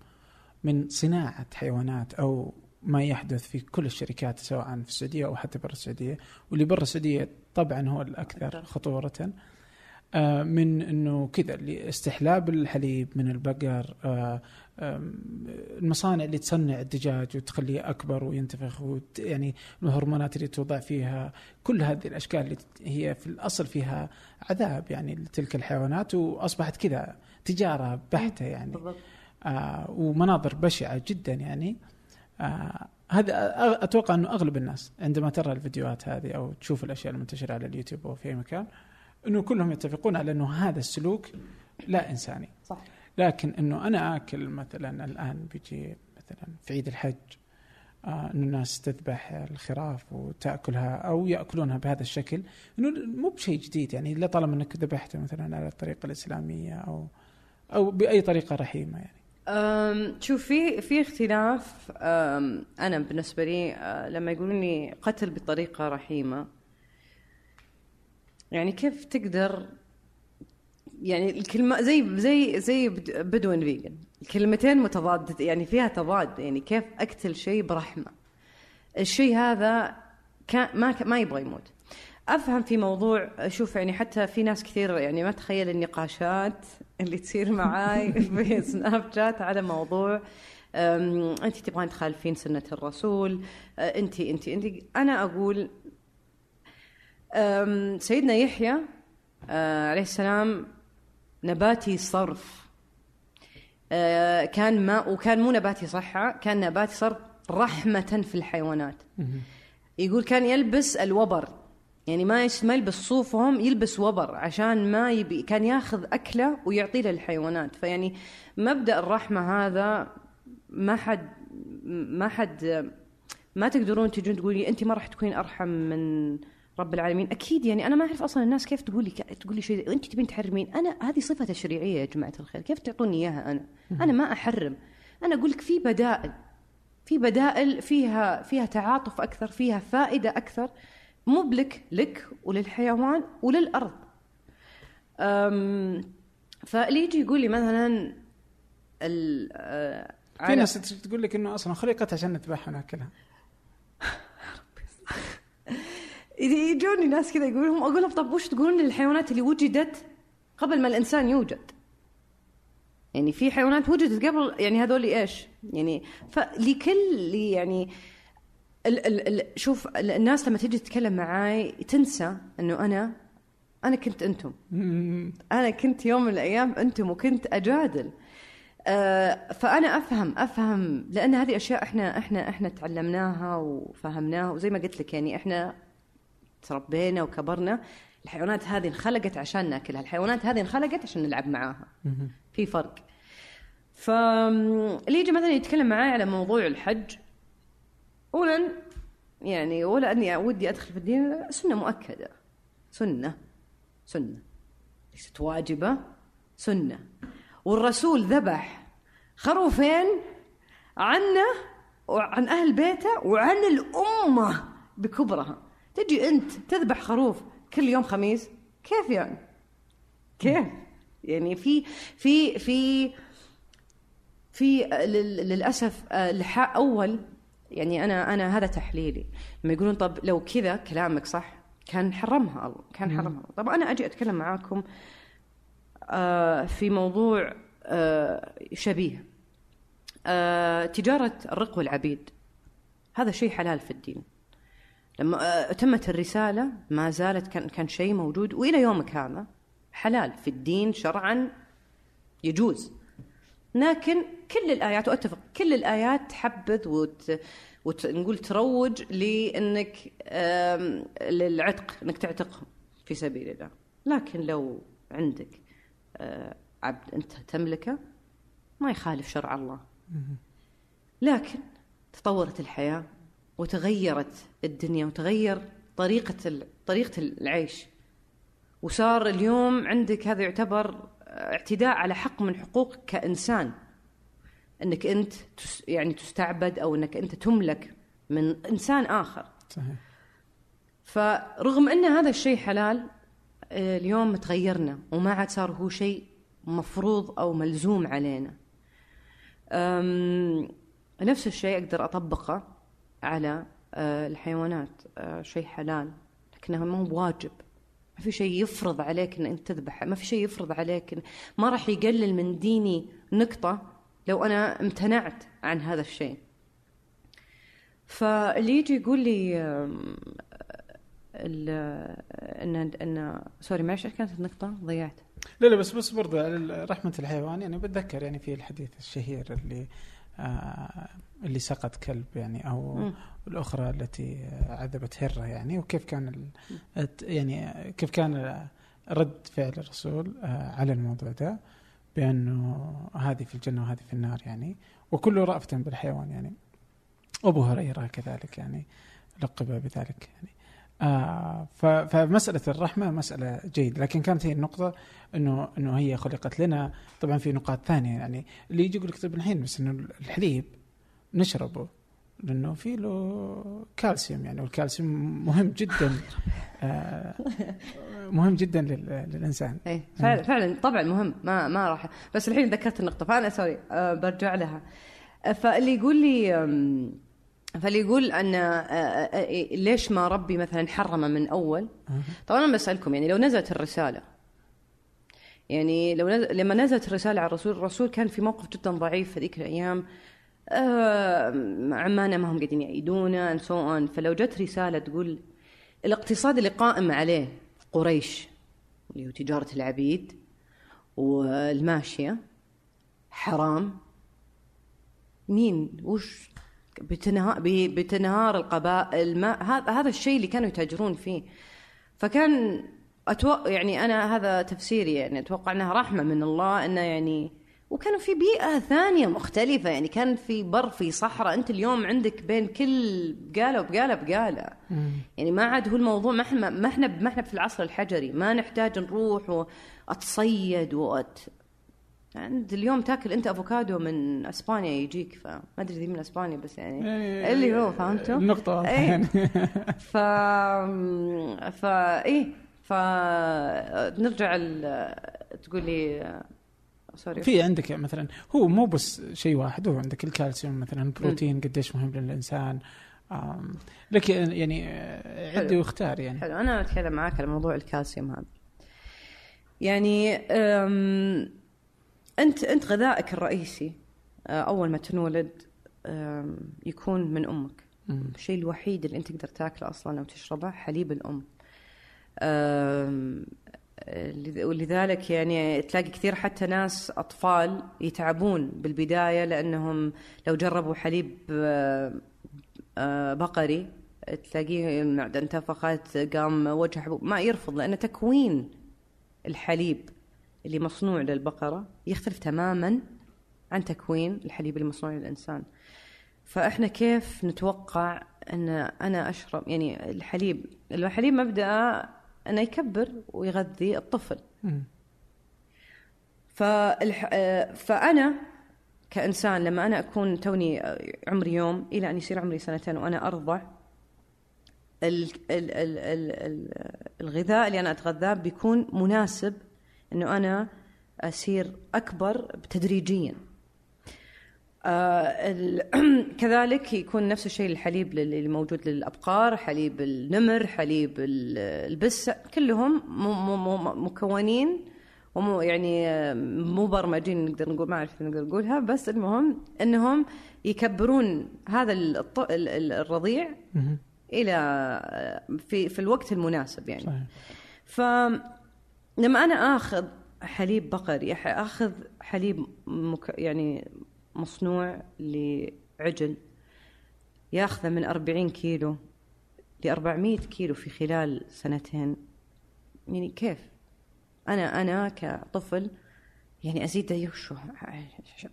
من صناعة حيوانات أو ما يحدث في كل الشركات سواء في السعودية أو حتى برا السعودية واللي برا السعودية طبعا هو الأكثر أكثر. خطورة آه، من إنه كذا استحلاب الحليب من البقر آه، المصانع اللي تصنع الدجاج وتخليه أكبر وينتفخ وت يعني الهرمونات اللي توضع فيها كل هذه الأشكال اللي هي في الأصل فيها عذاب يعني لتلك الحيوانات وأصبحت كذا تجارة بحتة يعني. آه ومناظر بشعة جدا يعني. آه هذا أتوقع إنه أغلب الناس عندما ترى الفيديوهات هذه أو تشوف الأشياء المنتشرة على اليوتيوب أو في أي مكان إنه كلهم يتفقون على إنه هذا السلوك لا إنساني. صح. لكن إنه أنا آكل مثلا الآن بيجي مثلا في عيد الحج آه إنه الناس تذبح الخراف وتأكلها أو يأكلونها بهذا الشكل إنه مو بشيء جديد. يعني إلا طالما إنك ذبحته مثلا على الطريقة الإسلامية أو أو بأي طريقة رحيمة يعني. شوف في في اختلاف أنا بالنسبة لي أه، لما يقولون لي قتل بطريقة رحيمة يعني كيف تقدر يعني الكلمة زي زي زي بد- بدون فيجن الكلمتين متضادة يعني فيها تضاد يعني كيف أقتل شيء برحمة. الشيء هذا كان ما ما يبغى يموت. أفهم في موضوع شوف يعني حتى في ناس كثير يعني ما تخيل النقاشات اللي تصير معاي *laughs* في سناب شات على موضوع أنت تبغين تخالفين سنة الرسول أه، أنت أنت أنت. أنا أقول سيدنا يحيى أه، عليه السلام نباتي صرف. أه، كان ما وكان مو نباتي صحة كان نباتي صرف رحمة في الحيوانات. يقول كان يلبس الوبر. يعني ما ما يلبس صوفهم يلبس وبر عشان ما يبي كان ياخذ أكلة ويعطيه للحيوانات فيعني مبدأ الرحمة هذا ما حد ما حد ما تقدرون تجون تقولي انت ما راح تكونين أرحم من رب العالمين. أكيد يعني أنا ما أعرف أصلا الناس كيف تقولي تقولي شيء انت تبين تحرمين. أنا هذه صفة تشريعية يا جماعة الخير. كيف تعطوني إياها أنا؟ أنا ما أحرم. أنا أقول لك في بدائل. في بدائل فيها فيها تعاطف أكثر فيها فائدة أكثر مو بلك لك وللحيوان وللأرض. أم، فاللي يجي يقول لي مثلا ال- آه، في ناس تقول لك إنه أصلا خلقت عشان نذبحها ونأكلها إذا يجوني ناس كذا يقولون أقول لهم طب وش تقولون للحيوانات اللي وجدت قبل ما الإنسان يوجد؟ يعني في حيوانات وجدت قبل يعني هذول إيش؟ يعني فلكل يعني ال ال ال شوف ال- الناس لما تيجي تتكلم معاي تنسى إنه أنا أنا كنت أنتم. *laughs* أنا كنت يوم من الأيام أنتم وكنت أجادل آه، فأنا أفهم أفهم لأن هذه أشياء إحنا إحنا إحنا تعلمناها وفهمناها وزي ما قلت لك يعني إحنا تربينا وكبرنا الحيوانات هذه انخلقت عشان ناكلها. الحيوانات هذه انخلقت عشان نلعب معاها. في فرق. فاللي يجي مثلا يتكلم معاي على موضوع الحج اولا يعني ولا أني ودي أدخل في الدين سنة مؤكدة. سنة. سنة. ليست واجبة. سنة. والرسول ذبح خروفين عنا وعن أهل بيته وعن الأمة بكبرها. تجي أنت تذبح خروف كل يوم خميس؟ كيف يعني؟ كيف؟ يعني في في في في لل- للأسف آه، لحاء أول يعني أنا أنا هذا تحليلي. لما يقولون طب لو كذا كلامك صح كان حرمها الله كان حرمها الله. طب أنا أجي أتكلم معاكم آه، في موضوع آه، شبيه. تجارة الرق والعبيد هذا شيء حلال في الدين. لما آه، تمت الرسالة ما زالت كان كان شيء موجود وإلى يومك هذا حلال في الدين شرعا يجوز. لكن كل الآيات وأتفق كل الآيات تحبذ وت... ونقول تروج لأنك للعتق إنك تعتقهم في سبيل الله. لكن لو عندك آه، عبد أنت تملكه ما يخالف شرع الله. لكن تطورت الحياة. وتغيرت الدنيا وتغير طريقة ال- طريقة العيش. وصار اليوم عندك هذا يعتبر اعتداء على حق من حقوقك كإنسان. إنك أنت يعني تستعبد أو إنك أنت تملك من إنسان آخر. صحيح. فرغم أن هذا الشيء حلال اليوم تغيرنا وما عاد صار هو شيء مفروض أو ملزوم علينا. نفس الشيء أقدر أطبقه. على آه، الحيوانات آه، شيء حلال لكنه ما هو بواجب. ما في شيء يفرض عليك إن أنت تذبح ما في شيء يفرض عليك إن ما راح يقلل من ديني نقطة لو أنا امتنعت عن هذا الشيء. فاللي يجي يقول لي إن إن سوري معلش إيش كانت النقطة؟ ضيعت. لا لا بس بس برضه رحمة الحيوان يعني بتذكر يعني في الحديث الشهير اللي اللي سقط كلب يعني أو مم. الأخرى التي عذبت هرة يعني. وكيف كان يعني كيف كان رد فعل الرسول آه على الموضوع ده؟ بأنه هذه في الجنة وهذه في النار يعني. وكله رأفة بالحيوان يعني. أبو هريرة كذلك يعني لقب بذلك يعني. آه فمسألة الرحمة مسألة جيدة. لكن كانت هي النقطة انه إنه هي خلقت لنا. طبعا في نقاط ثانية يعني اللي يجي يقول لك طيب الحين بس إنه الحليب نشربه لأنه في له كالسيوم يعني والكالسيوم مهم جدا آه مهم جدا لل- للإنسان. إيه فعلا فعلا طبعا مهم ما ما راح. بس الحين ذكرت النقطة فانا سوري أه برجع لها. فاللي يقول لي أم، فاللي يقول أن أه، أه، أه، ليش ما ربي مثلا حرمه من أول؟ آه. طبعا أنا بسألكم يعني لو نزلت الرسالة يعني لو نزل لما نزلت الرسالة على الرسول الرسول كان في موقف جدا ضعيف في ذيك الأيام. آه عمانه ما هم قاعدين يعيدونه and so on. فلو جت رسالة تقول الاقتصاد اللي قائم عليه قريش اللي هو تجارة العبيد والماشية حرام. مين؟ وش بتنهار بتنهار القبائل ما هذا هذا الشيء اللي كانوا يتاجرون فيه. فكان أتوقع يعني أنا هذا تفسيري يعني أتوقع إنها رحمة من الله انه يعني وكانوا في بيئة ثانية مختلفة. يعني كان في بر في صحراء. أنت اليوم عندك بين كل بقالة وبقالة بقالة. يعني ما عاد هو الموضوع ما إحنا ما إحنا ما إحنا في العصر الحجري. ما نحتاج نروح وأتصيد وأت عند اليوم تاكل انت افوكادو من اسبانيا يجيك فما ادري ذي من اسبانيا بس يعني يعني اللي هو فهمتوا؟ النقطة واضحة إيه. يعني *laughs* ف فا إيه فنرجع ال... تقول لي sorry في عندك مثلا هو مو بس شيء واحد هو عندك الكالسيوم مثلا البروتين قديش مهم للإنسان لك يعني عدي. واختار يعني حلو أنا أتكلم معاك على موضوع الكالسيوم هذا يعني أنت أنت غذائك الرئيسي أه، أول ما تنولد يكون من أمك. الشيء الوحيد اللي أنت تقدر تاكله أصلا أو تشربه حليب الأم. ولذلك يعني تلاقي كثير حتى ناس أطفال يتعبون بالبداية لأنهم لو جربوا حليب آه، آه، بقري تلاقيه المعدة انتفخت قام وجه حبوب ما يرفض لأن تكوين الحليب. اللي مصنوع للبقرة يختلف تماما عن تكوين الحليب اللي مصنوع للإنسان فإحنا كيف نتوقع أن أنا أشرب يعني الحليب الحليب مبدأ أنه يكبر ويغذي الطفل. فالح... فأنا كإنسان لما أنا أكون توني عمري يوم إلى أن يصير عمري سنتين وأنا أرضع ال... ال... ال... ال... ال... الغذاء اللي أنا أتغذاه بيكون مناسب أنه أنا أصير أكبر تدريجيا آه. *clears throat* كذلك يكون نفس الشيء الحليب لل- اللي موجود للأبقار حليب النمر حليب ال- البس كلهم. مكونين ومو يعني آه، مبرمجين نقدر نقول ما أعرف نقدر نقولها بس المهم إنهم يكبرون هذا الرضيع. إلى آه، في في الوقت المناسب يعني صحيح ف لما أنا آخذ حليب بقري آخذ حليب مك... يعني مصنوع لعجل ياخذه من 40 كيلو ل 400 كيلو في خلال سنتين يعني كيف؟ أنا أنا كطفل يعني ازيد يوشو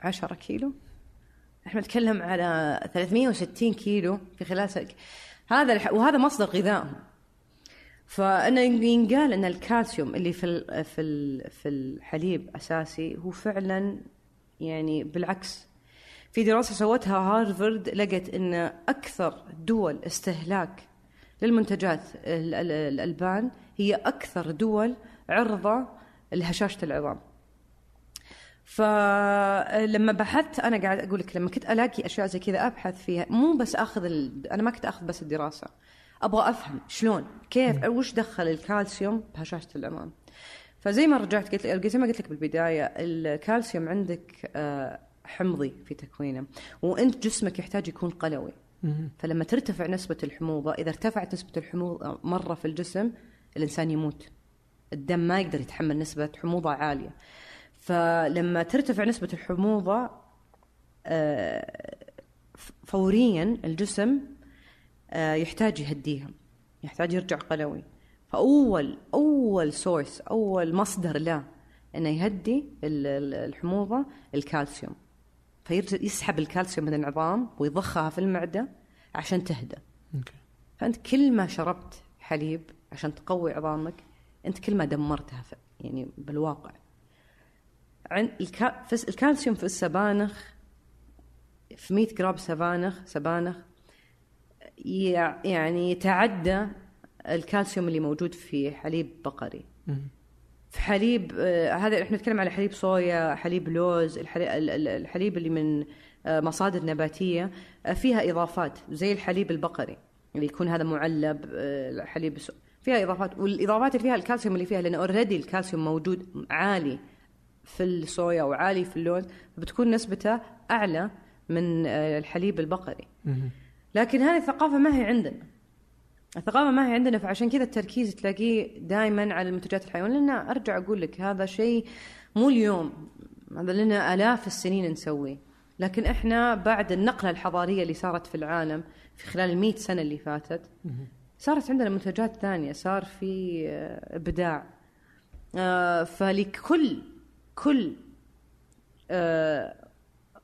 10 كيلو إحنا نتكلم على 360 كيلو في خلال سنة. هذا الح... وهذا مصدر غذائهم فانه ينقال إن الكالسيوم اللي في. في. في الحليب أساسي هو فعلا يعني بالعكس في دراسة سوتها هارفرد لقت إن أكثر دول استهلاك للمنتجات ال- ال- الألبان هي أكثر دول عرضة لهشاشة العظام فلما بحثت أنا قاعد أقول لك لما كنت ألاقي أشياء زي كذا أبحث فيها مو بس أخذ ال... أنا ما كنت أخذ بس الدراسة أبغى أفهم شلون كيف وش دخل الكالسيوم بهشاشة العظام فزي ما رجعت قلت لك زي ما قلت لك بالبداية الكالسيوم عندك آه، حمضي في تكوينه وإنت جسمك يحتاج يكون قلوي. فلما ترتفع نسبة الحموضة إذا ارتفعت نسبة الحموضة مرة في الجسم الإنسان يموت. الدم ما يقدر يتحمل نسبة حموضة عالية. فلما ترتفع نسبة الحموضة آه، فوريا الجسم يحتاج يهديها يحتاج يرجع قلوي. فأول أول source أول مصدر له إنه يهدي ال- ال- الحموضة الكالسيوم. فيرجع يسحب الكالسيوم من العظام ويضخها في المعدة عشان تهدى فأنت كل ما شربت حليب عشان تقوي عظامك أنت كل ما دمرتها يعني بالواقع. عن الكا... في الكالسيوم في السبانخ في 100 جرام سبانخ سبانخ يعني يتعدى الكالسيوم اللي موجود في حليب بقري. في حليب آه، هذا إحنا نتكلم على حليب صويا حليب لوز الحليب, اللي من آه، مصادر نباتية آه، فيها إضافات زي الحليب البقري اللي يكون هذا معلب حليب فيها إضافات والإضافات اللي فيها الكالسيوم اللي فيها لأن already الكالسيوم موجود عالي في الصويا وعالي في اللوز فبتكون نسبته أعلى من الحليب البقري. لكن هذه الثقافة ما هي عندنا. الثقافة ما هي عندنا فعشان كذا التركيز تلاقيه دائما على المنتجات الحيوانية لأن أرجع أقول لك هذا شيء مو اليوم. هذا لنا آلاف السنين نسويه. لكن إحنا بعد النقلة الحضارية اللي صارت في العالم في خلال المئة سنة اللي فاتت صارت عندنا منتجات ثانية. صار في آه، إبداع. آه، فلكل كل آه،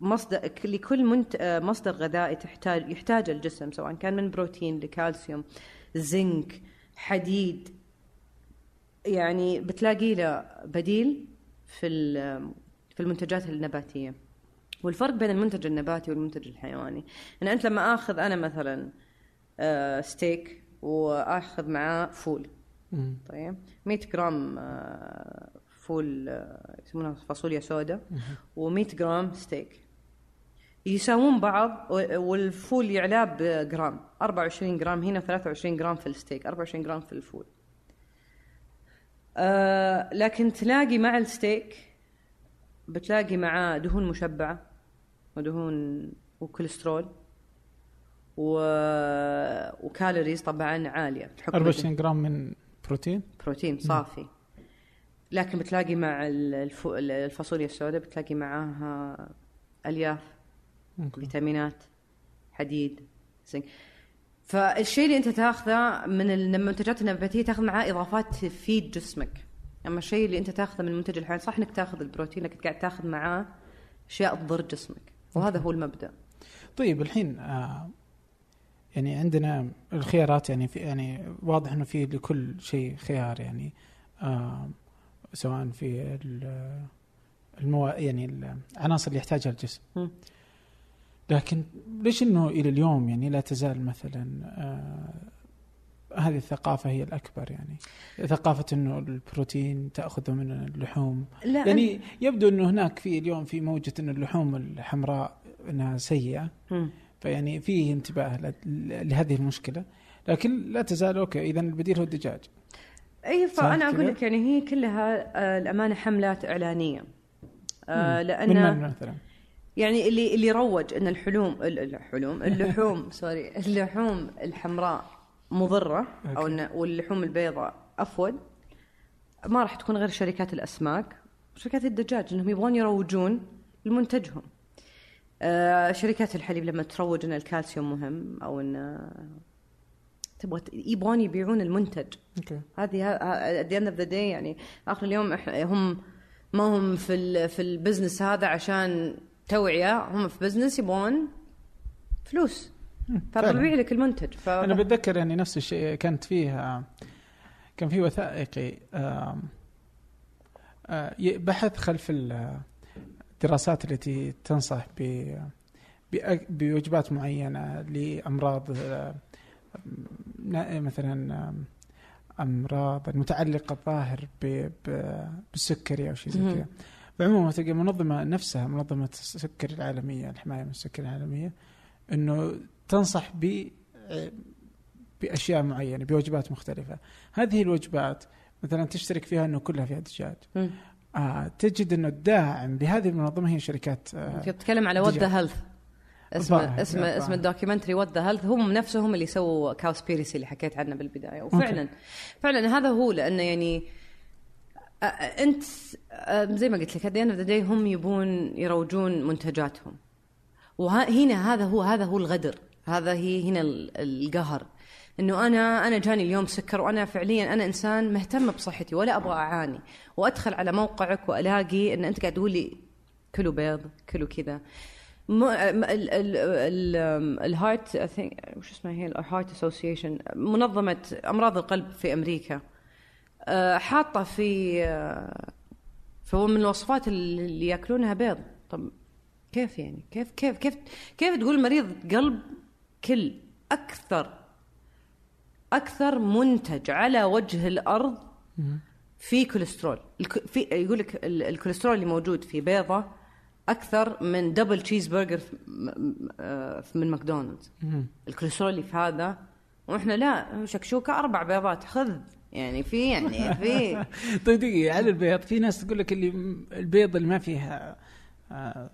مصدر لكل منت... آه، مصدر غذائي تحتاج يحتاج الجسم سواء كان من بروتين لكالسيوم زنك حديد. يعني بتلاقي له بديل في في المنتجات النباتية. والفرق بين المنتج النباتي والمنتج الحيواني. ان أنت لما آخذ أنا مثلا آه، ستيك وآخذ معاه فول. طيب. 100 جرام آه، فول يسمونها فاصوليا سوداء و100 جرام ستيك. يساوون بعض والفول يعلاه بجرام 24 جرام هنا 23 جرام في الستيك 24 جرام في الفول. آه لكن تلاقي مع الستيك بتلاقي معاه دهون مشبعة ودهون وكوليسترول و... و calories طبعا عالية بحكم 24 جرام من بروتين؟ بروتين صافي. لكن بتلاقي مع الف- الفاصوليا السوداء بتلاقي معاها ألياف. okay فيتامينات حديد زنك. فالشيء اللي أنت تاخذه من المنتجات النباتية تاخذ معاه إضافات تفيد جسمك. أما الشيء اللي أنت تاخذه من المنتج الحيواني صح إنك تاخذ البروتين لكن قاعد تاخذ معاه أشياء تضر جسمك. وهذا هو المبدأ. طيب الحين آه يعني عندنا الخيارات يعني في يعني واضح إنه في لكل شيء خيار يعني آه سواء في ال- المو يعني العناصر اللي يحتاجها الجسم. مم. لكن ليش إنه إلى اليوم يعني لا تزال مثلا آه هذه الثقافة هي الأكبر يعني؟ ثقافة إنه البروتين تاخذه من اللحوم. لا يعني يبدو إنه هناك في اليوم في موجة ان اللحوم الحمراء إنها سيئة. فيعني فيه انتباه لهذه المشكلة. لكن لا تزال okay اذا البديل هو الدجاج. أي فانا أقول؟ لك يعني هي كلها آه، الأمانة حملات إعلانية. آه. لأن من من مثلا؟ يعني اللي اللي روج إن الحلوم ال- الحلوم *laughs* اللحوم sorry اللحوم الحمراء مضرة أو. إن واللحوم البيضاء أفيد ما راح تكون غير شركات الأسماك. شركات الدجاج إنهم يبغون يروجون لمنتجهم. آه، شركات الحليب لما تروج إن الكالسيوم مهم أو إن تبغى يبغون يبيعون المنتج. okay. هذه the end of the day يعني آخر اليوم هم ما هم في ال في ال business هذا عشان توعية هم في business يبغون فلوس. فببيع لك المنتج ف... أنا بتذكر يعني نفس الشيء كانت فيه كان في وثائقي آه، بحث خلف ال- الدراسات التي تنصح ب بوجبات معينة لأمراض مثلا أمراض المتعلقة الظاهر بالسكري أو شيء زي. كذا فعموما تلقى المنظمه نفسها منظمة السكري العالمية الحماية من السكري العالمية إنه تنصح ب بأشياء معينة بوجبات مختلفة. هذه الوجبات مثلا تشترك فيها إنه كلها فيها دجاج. آه تجد إنه الداعم لهذه المنظمة هي شركات آه تتكلم على وات ذا هيلث اسم الظاهر، اسم الظاهر. اسم ال documentary What the Health هم نفسهم اللي سووا Cowspiracy اللي حكيت عنه بالبداية. وفعلا فعلا هذا هو لأنه يعني آه، أنت زي ما قلت لك they هم يبون يروجون منتجاتهم. وهنا هذا هو هذا هو الغدر. هذا هي هنا ال- القهر. إنه أنا أنا جاني اليوم سكر وأنا فعليا أنا إنسان مهتم بصحتي ولا أبغى أعاني. وأدخل على موقعك وألاقي إن أنت قاعد تقول لي كلوا بيض كلوا كذا. ال heart وش اسمها هي؟ ال Heart Association منظمة أمراض القلب في أمريكا. حاطة في آه، فهو من الوصفات اللي يأكلونها بيض. طب كيف يعني؟ كيف كيف كيف كيف تقول مريض قلب كل أكثر أكثر منتج على وجه الأرض في كوليسترول؟ في يقول لك ال- الكوليسترول اللي موجود في بيضة أكثر من double cheeseburger آه، من ماكدونالدز. الكوليسترول اللي في هذا وإحنا لا شكشوكة أربع بيضات خذ يعني في يعني في *laughs* طيب دقيقة على البيض في ناس تقول لك اللي البيض اللي ما فيها آه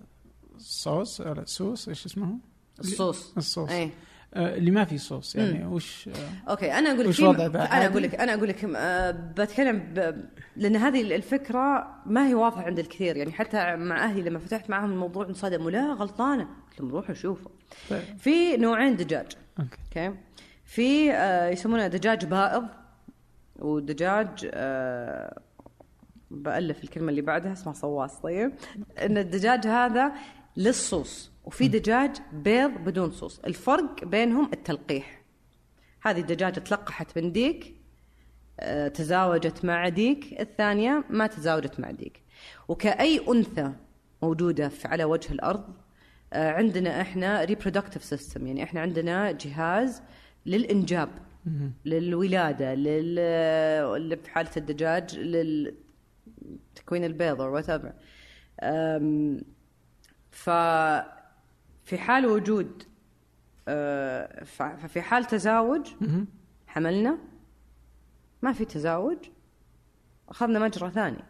صوص ولا سوس إيش اسمه؟ الصوص. الصوص. اي آه اللي ما فيه صوص يعني وش آه أوكي أنا أقول لك وش وضع؟ أنا؟ أقول لك أنا أقول لك بتكلم ب... لأن هذه الفكرة ما هي واضحة عند الكثير يعني حتى مع أهلي لما فتحت معهم الموضوع انصدموا لا غلطانة. قلت لهم روحوا شوفوا. طيب. في نوعين دجاج. Okay. Okay. في آه، يسمونه دجاج بائض. ودجاج آه، بألف الكلمة اللي بعدها اسمها صواص. طيب إن الدجاج هذا للصوص وفي دجاج بيض بدون صوص. الفرق بينهم التلقيح. هذه الدجاجة تلقحت من ديك آه، تزاوجت مع ديك. الثانية ما تزاوجت مع ديك. وكأي أنثى موجودة في على وجه الأرض آه، عندنا إحنا reproductive system يعني إحنا عندنا جهاز للإنجاب. مهم. للولادة لل اللي في حالة الدجاج للتكوين البيض or whatever أم، ففي حال وجود أه، ف- ففي حال تزاوج. حملنا ما في تزاوج أخذنا مجرى ثاني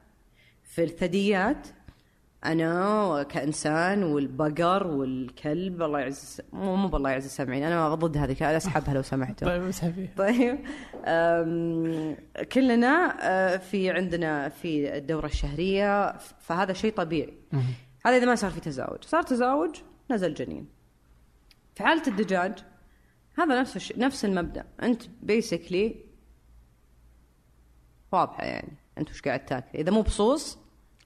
في الثدييات أنا كإنسان والبقر والكلب الله يعز مو مو بالله يعز السامعين أنا ضد هذه أنا أسحبها لو سمحتوا. طيب اسحب فيه طيب كلنا أه، في عندنا في الدورة الشهرية فهذا شيء طبيعي. هذا إذا ما صار في تزاوج. صار تزاوج نزل جنين. في حالة الدجاج هذا نفس الشيء نفس المبدأ. أنت بيسكلي واضحة يعني. أنت وش قاعد تاكل؟ إذا مو بصوص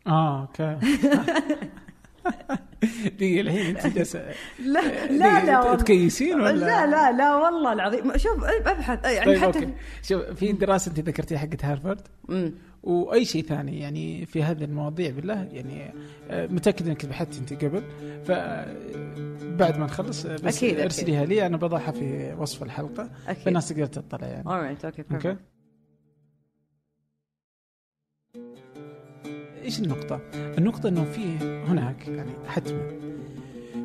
آه أوكي. *laughs* دقيقة الحين أنت جالسه لا دقيقة، والله. تكيسين ولا؟ لا لا لا والله العظيم. شوف أبحث. يعني طيب حتى أوكي. شوف في دراسة أنت ذكرتيها حقت هارفارد؟ مم. وأي شيء ثاني يعني في هذه المواضيع بالله؟ يعني آه، متأكد إنك بحثت أنت قبل. فبعد ما نخلص آه، بس أكيد، أكيد. أرسليها لي. أنا بضعها في وصف الحلقة. أكيد. فالناس تقدر تطلع يعني. Alright أوكي؟ أوكي إيش النقطة؟ النقطة إنه في هناك يعني حتما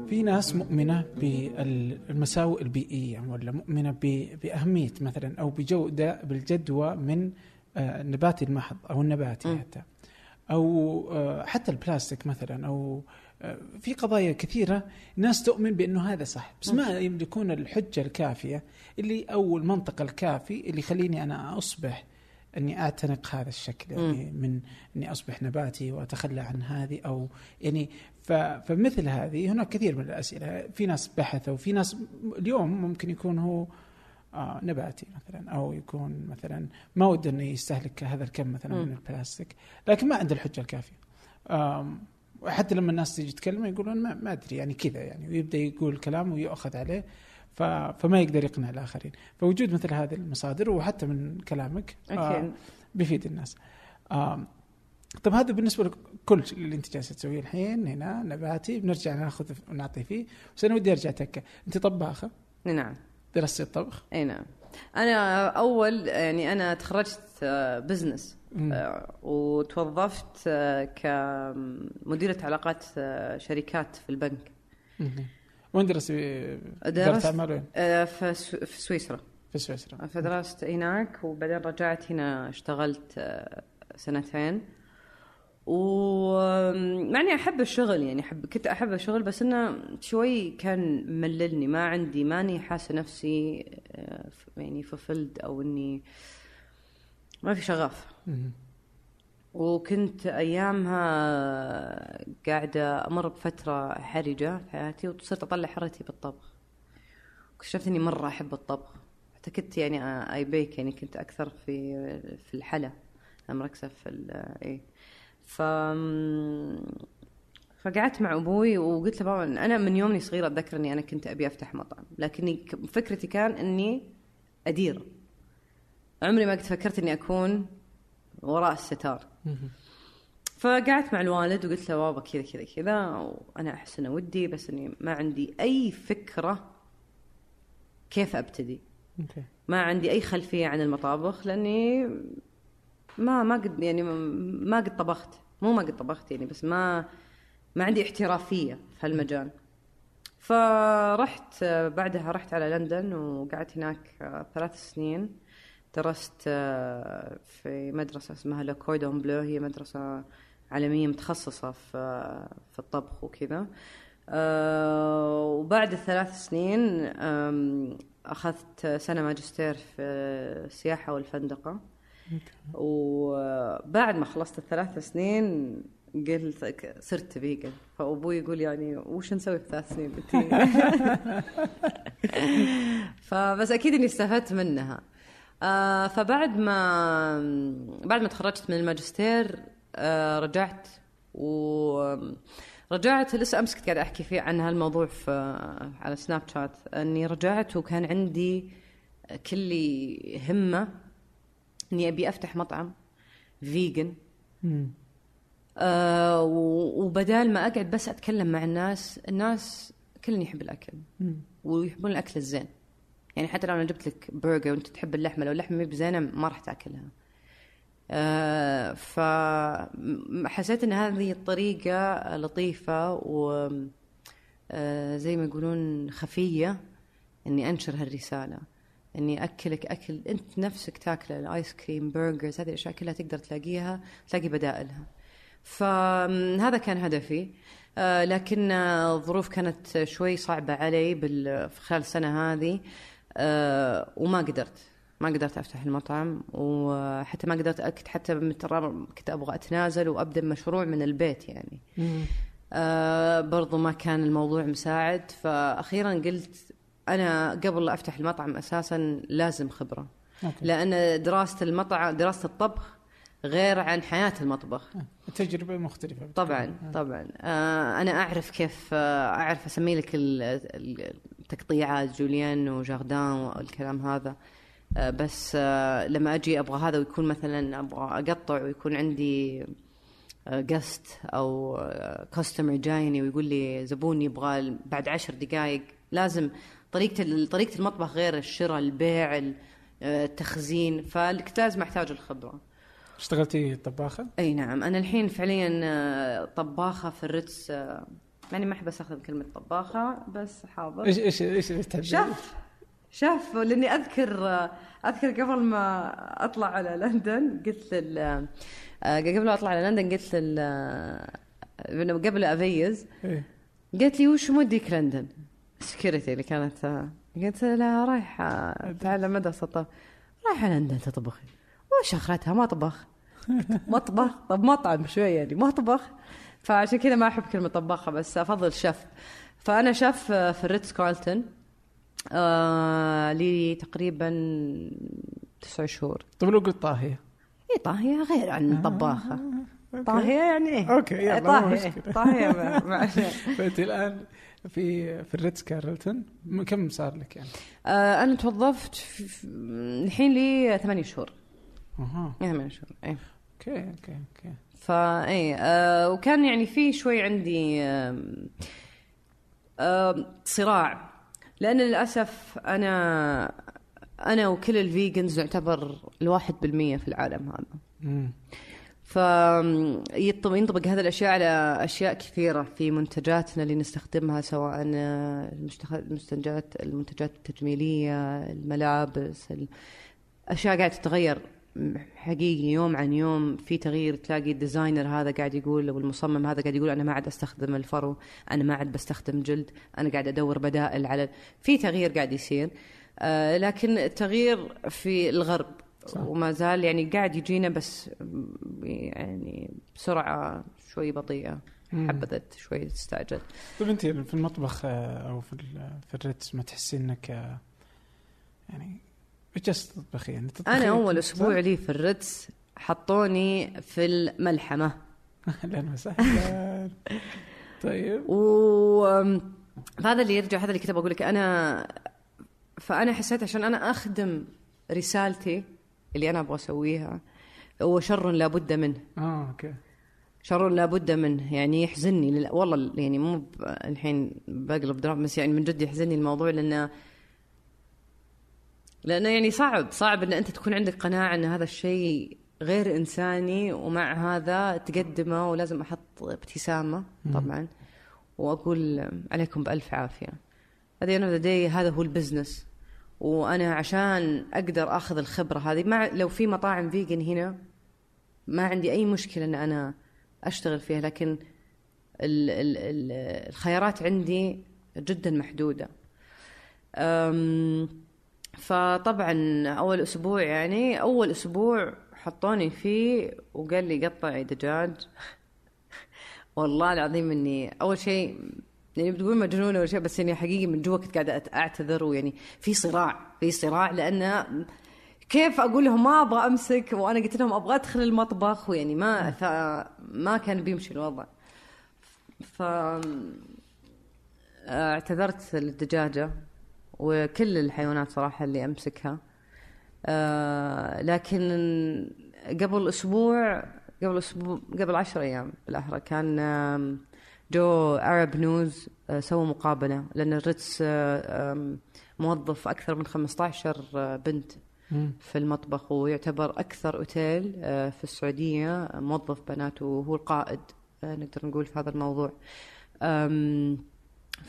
في ناس مؤمنة بالمساوئ البيئية ولا مؤمنة بأهمية مثلا أو بجودة بالجدوى من آه، النباتي المحض أو النباتي م. حتى أو آه، حتى البلاستيك مثلا أو آه، في قضايا كثيرة ناس تؤمن بأنه هذا صح بس ما يملكون الحجة الكافية اللي أو المنطق الكافي اللي يخليني أنا أصبح إني أعتنق هذا الشكل يعني من إني أصبح نباتي وأتخلى عن هذه أو يعني فمثل هذه هناك كثير من الأسئلة في ناس بحثوا في ناس اليوم ممكن يكون هو آه نباتي مثلا أو يكون مثلا ما وده إنه يستهلك هذا الكم مثلا مم. من البلاستيك لكن ما عنده الحجة الكافية وحتى لما الناس تيجي تتكلم يقولون ما, ما أدري يعني كذا يعني ويبدأ يقول كلام ويؤخذ عليه. فما يقدر يقنع الآخرين. فوجود مثل هذه المصادر وحتى من كلامك آه، بيفيد الناس. طب هذا بالنسبة لكل اللي انت جالسه تسويه الحين هنا نباتي بنرجع ناخذ ونعطي فيه. بس أنا ودي أرجع تكة. انت طباخة؟ نعم. درست الطبخ؟ أي نعم. أنا أول يعني أنا تخرجت آه، بزنس مم. آه، وتوظفت آه، كمديرة علاقات آه، شركات في البنك. وين درست درست أعمال. وين؟ آه، في سو- في سويسرا. في سويسرا. فدرست هناك وبعدين رجعت هنا اشتغلت آه، سنتين. ومعني أحب الشغل يعني احب كنت أحب الشغل بس إنه شوي كان مللني. ما عندي ماني حاسة نفسي آه، يعني ففلد أو إني ما في شغف. وكنت أيامها قاعدة أمر بفترة حرجة في حياتي وصرت أطلع حرتي بالطبخ. اكتشفت إني مرة أحب الطبخ. حتى كنت يعني اي بيك يعني كنت أكثر في في الحلا. مركزة في اي ف فقعدت مع أبوي وقلت له بابا أنا من يومني صغيرة أتذكر إني أنا كنت أبي أفتح مطعم. لكني فكرتي كان إني أدير. عمري ما قد فكرت إني أكون وراء الستار. فقعدت مع الوالد وقلت له بابا كذا كذا كذا وأنا أحس إنه ودي بس إني ما عندي أي فكرة كيف أبتدي. ما عندي أي خلفية عن المطابخ لأني ما ما قد يعني ما- قد طبخت. مو ما قد طبخت يعني بس ما ما عندي احترافية في هالمجال. فرحت بعدها رحت على لندن وقعدت هناك ثلاث سنين. درست آه، في مدرسة اسمها Le Cordon Bleu هي مدرسة عالمية متخصصة في آه، في الطبخ وكذا. آه، وبعد الثلاث سنين أخذت سنة ماجستير في السياحة والفندقة. وبعد ما خلصت الثلاث سنين قلت صرت vegan فأبوي يقول يعني وش نسوي في ثلاث سنين؟ *laughs* *laughs* فبس أكيد إني استفدت منها. آه فبعد ما بعد ما تخرجت من الماجستير آه رجعت و رجعت لسه أمس كنت قاعدة أحكي فيه عن هالموضوع في على سناب شات إني رجعت وكان عندي كل همة إني أبي أفتح مطعم فيجن. آه وبدال ما أقعد بس أتكلم مع الناس الناس كلن يحب الأكل مم. ويحبون الأكل الزين يعني حتى لو أنا جبت لك برجر وأنت تحب اللحمة لو اللحمة مي بزينة ما راح تأكلها. آه فحسيت إن هذه الطريقة لطيفة و آه زي ما يقولون خفية إني أنشر هالرسالة. إني أكلك أكل أنت نفسك تاكله الآيس كريم burgers هذه الأشياء كلها تقدر تلاقيها تلاقي بدائلها. فهذا كان هدفي. آه، لكن الظروف كانت شوي صعبة علي خلال السنة هذه. آه، وما قدرت ما قدرت أفتح المطعم وحتى ما قدرت أكت حتى كنت أبغى أتنازل وأبدأ مشروع من البيت يعني. آه برضو ما كان الموضوع مساعد فأخيرا قلت أنا قبل لا أفتح المطعم أساسا لازم خبرة أوكي. لأن دراسة المطعم دراسة الطبخ غير عن حياة المطبخ. تجربة مختلفة. طبعا طبعا. آه أنا أعرف كيف آه أعرف أسمي لك ال- ال- التقطيعات جوليان وجاردان والكلام هذا. آه بس آه لما أجي أبغى هذا ويكون مثلا أبغى أقطع ويكون عندي جست أو كاستمر جايني ويقول لي زبون يبغى بعد عشر دقائق لازم طريقة طريقة المطبخ غير الشراء البيع ال- آه، التخزين. فكنت لازم احتاج الخبرة. اشتغلتي طباخه؟ أي نعم أنا الحين فعليا آه، طباخة في الريتس آه، يعني ما أحب أستخدم كلمة طباخة بس حاضر إيش إيش إيش؟ شاف شاف لأني أذكر أذكر قبل ما أطلع على لندن قلت لل آه، قبل ما أطلع على لندن قلت لل آه، قبل أفيز إيه. قالت لي وش موديك لندن؟ ال security اللي كانت آه، قلت لها رايحة اتعلم مدرسة طبخ رايحة لندن تطبخي وش اخرتها مطبخ. مطبخ؟ طب مطعم شوي يعني مطبخ. فعشان كذا ما أحب كلمة طباخة بس أفضل شيف. فأنا شيف في الريتز كارلتون آه لي تقريبا تسع شهور. طيب لو قلت طاهية؟ إي طاهية غير عن طباخة. طاهية يعني إيه؟ okay يلا مو طاهية. *laughs* طاهية *laughs* فأنت الآن في في الريتز كارلتون كم صار لك يعني؟ آه أنا توظفت الحين لي ثمانية شهور. أها ثمانية شهور إيه. Okay okay okay. فاي آه وكان يعني في شوي عندي آم، آم، صراع لأن للأسف أنا أنا وكل ال vegans نعتبر الواحد بالمية في العالم هذا. مم. فينطبق هذه الأشياء على أشياء كثيرة في منتجاتنا اللي نستخدمها سواء آه، المنتجات المنتجات التجميلية الملابس الاشياء قاعدة تتغير. حقيقي يوم عن يوم في تغيير تلاقي ال designer هذا قاعد يقول أو المصمم هذا قاعد يقول أنا ما عاد أستخدم الفرو أنا ما عاد بستخدم جلد أنا قاعد أدور بدائل على في تغيير قاعد يصير آه، لكن التغيير في الغرب صح. وما زال يعني قاعد يجينا بس يعني بسرعة شوي بطيئة. حبذت شوي تستعجل طيب أنت في المطبخ آه، أو في ال- في الريتز ما تحسين إنك آه، يعني جالسه تطبخي يعني تطبخي أنا أول؟ أسبوع لي في الريتز حطوني في الملحمة. *laughs* أهلا وسهلا طيب. و هذا اللي يرجع هذا اللي كنت بقول لك. أنا فأنا حسيت عشان أنا أخدم رسالتي اللي أنا أبغى أسويها هو شر لابد منه. آه أوكي. شر لابد منه يعني يحزنني لل... والله يعني مو. الحين بقلب دراما بس يعني من جد يحزنني الموضوع لأنه لأنه يعني صعب صعب إن أنت تكون عندك قناعة إن هذا الشيء غير إنساني ومع هذا تقدمه ولازم أحط ابتسامة طبعا. وأقول عليكم بألف عافية. هذه أنا this هذا هو ال business. وأنا عشان أقدر أخذ الخبرة هذه مع لو في مطاعم vegan هنا ما عندي أي مشكلة إن أنا أشتغل فيها. لكن ال ال ال الخيارات عندي جدا محدودة. أم، فطبعا أول أسبوع يعني أول أسبوع حطوني فيه وقال لي قطعي دجاج. *laughs* والله العظيم إني أول شيء يعني بتقول مجنونة ولا شيء بس يعني حقيقي من جوا كنت قاعدة أعتذر ويعني في صراع في صراع لأن كيف أقول لهم ما أبغى أمسك؟ وأنا قلت لهم أبغى أدخل المطبخ ويعني ما فما كان بيمشي الوضع. ف اعتذرت للدجاجة. وكل الحيوانات صراحة اللي أمسكها آه، لكن قبل أسبوع قبل أسبوع قبل عشر أيام بالأحرى كان جو Arab News آه، سووا مقابلة لأن الريتس آه، موظف أكثر من 15 بنت مم. في المطبخ ويعتبر أكثر أوتيل آه، في السعودية موظف بنات وهو القائد آه، نقدر نقول في هذا الموضوع أم،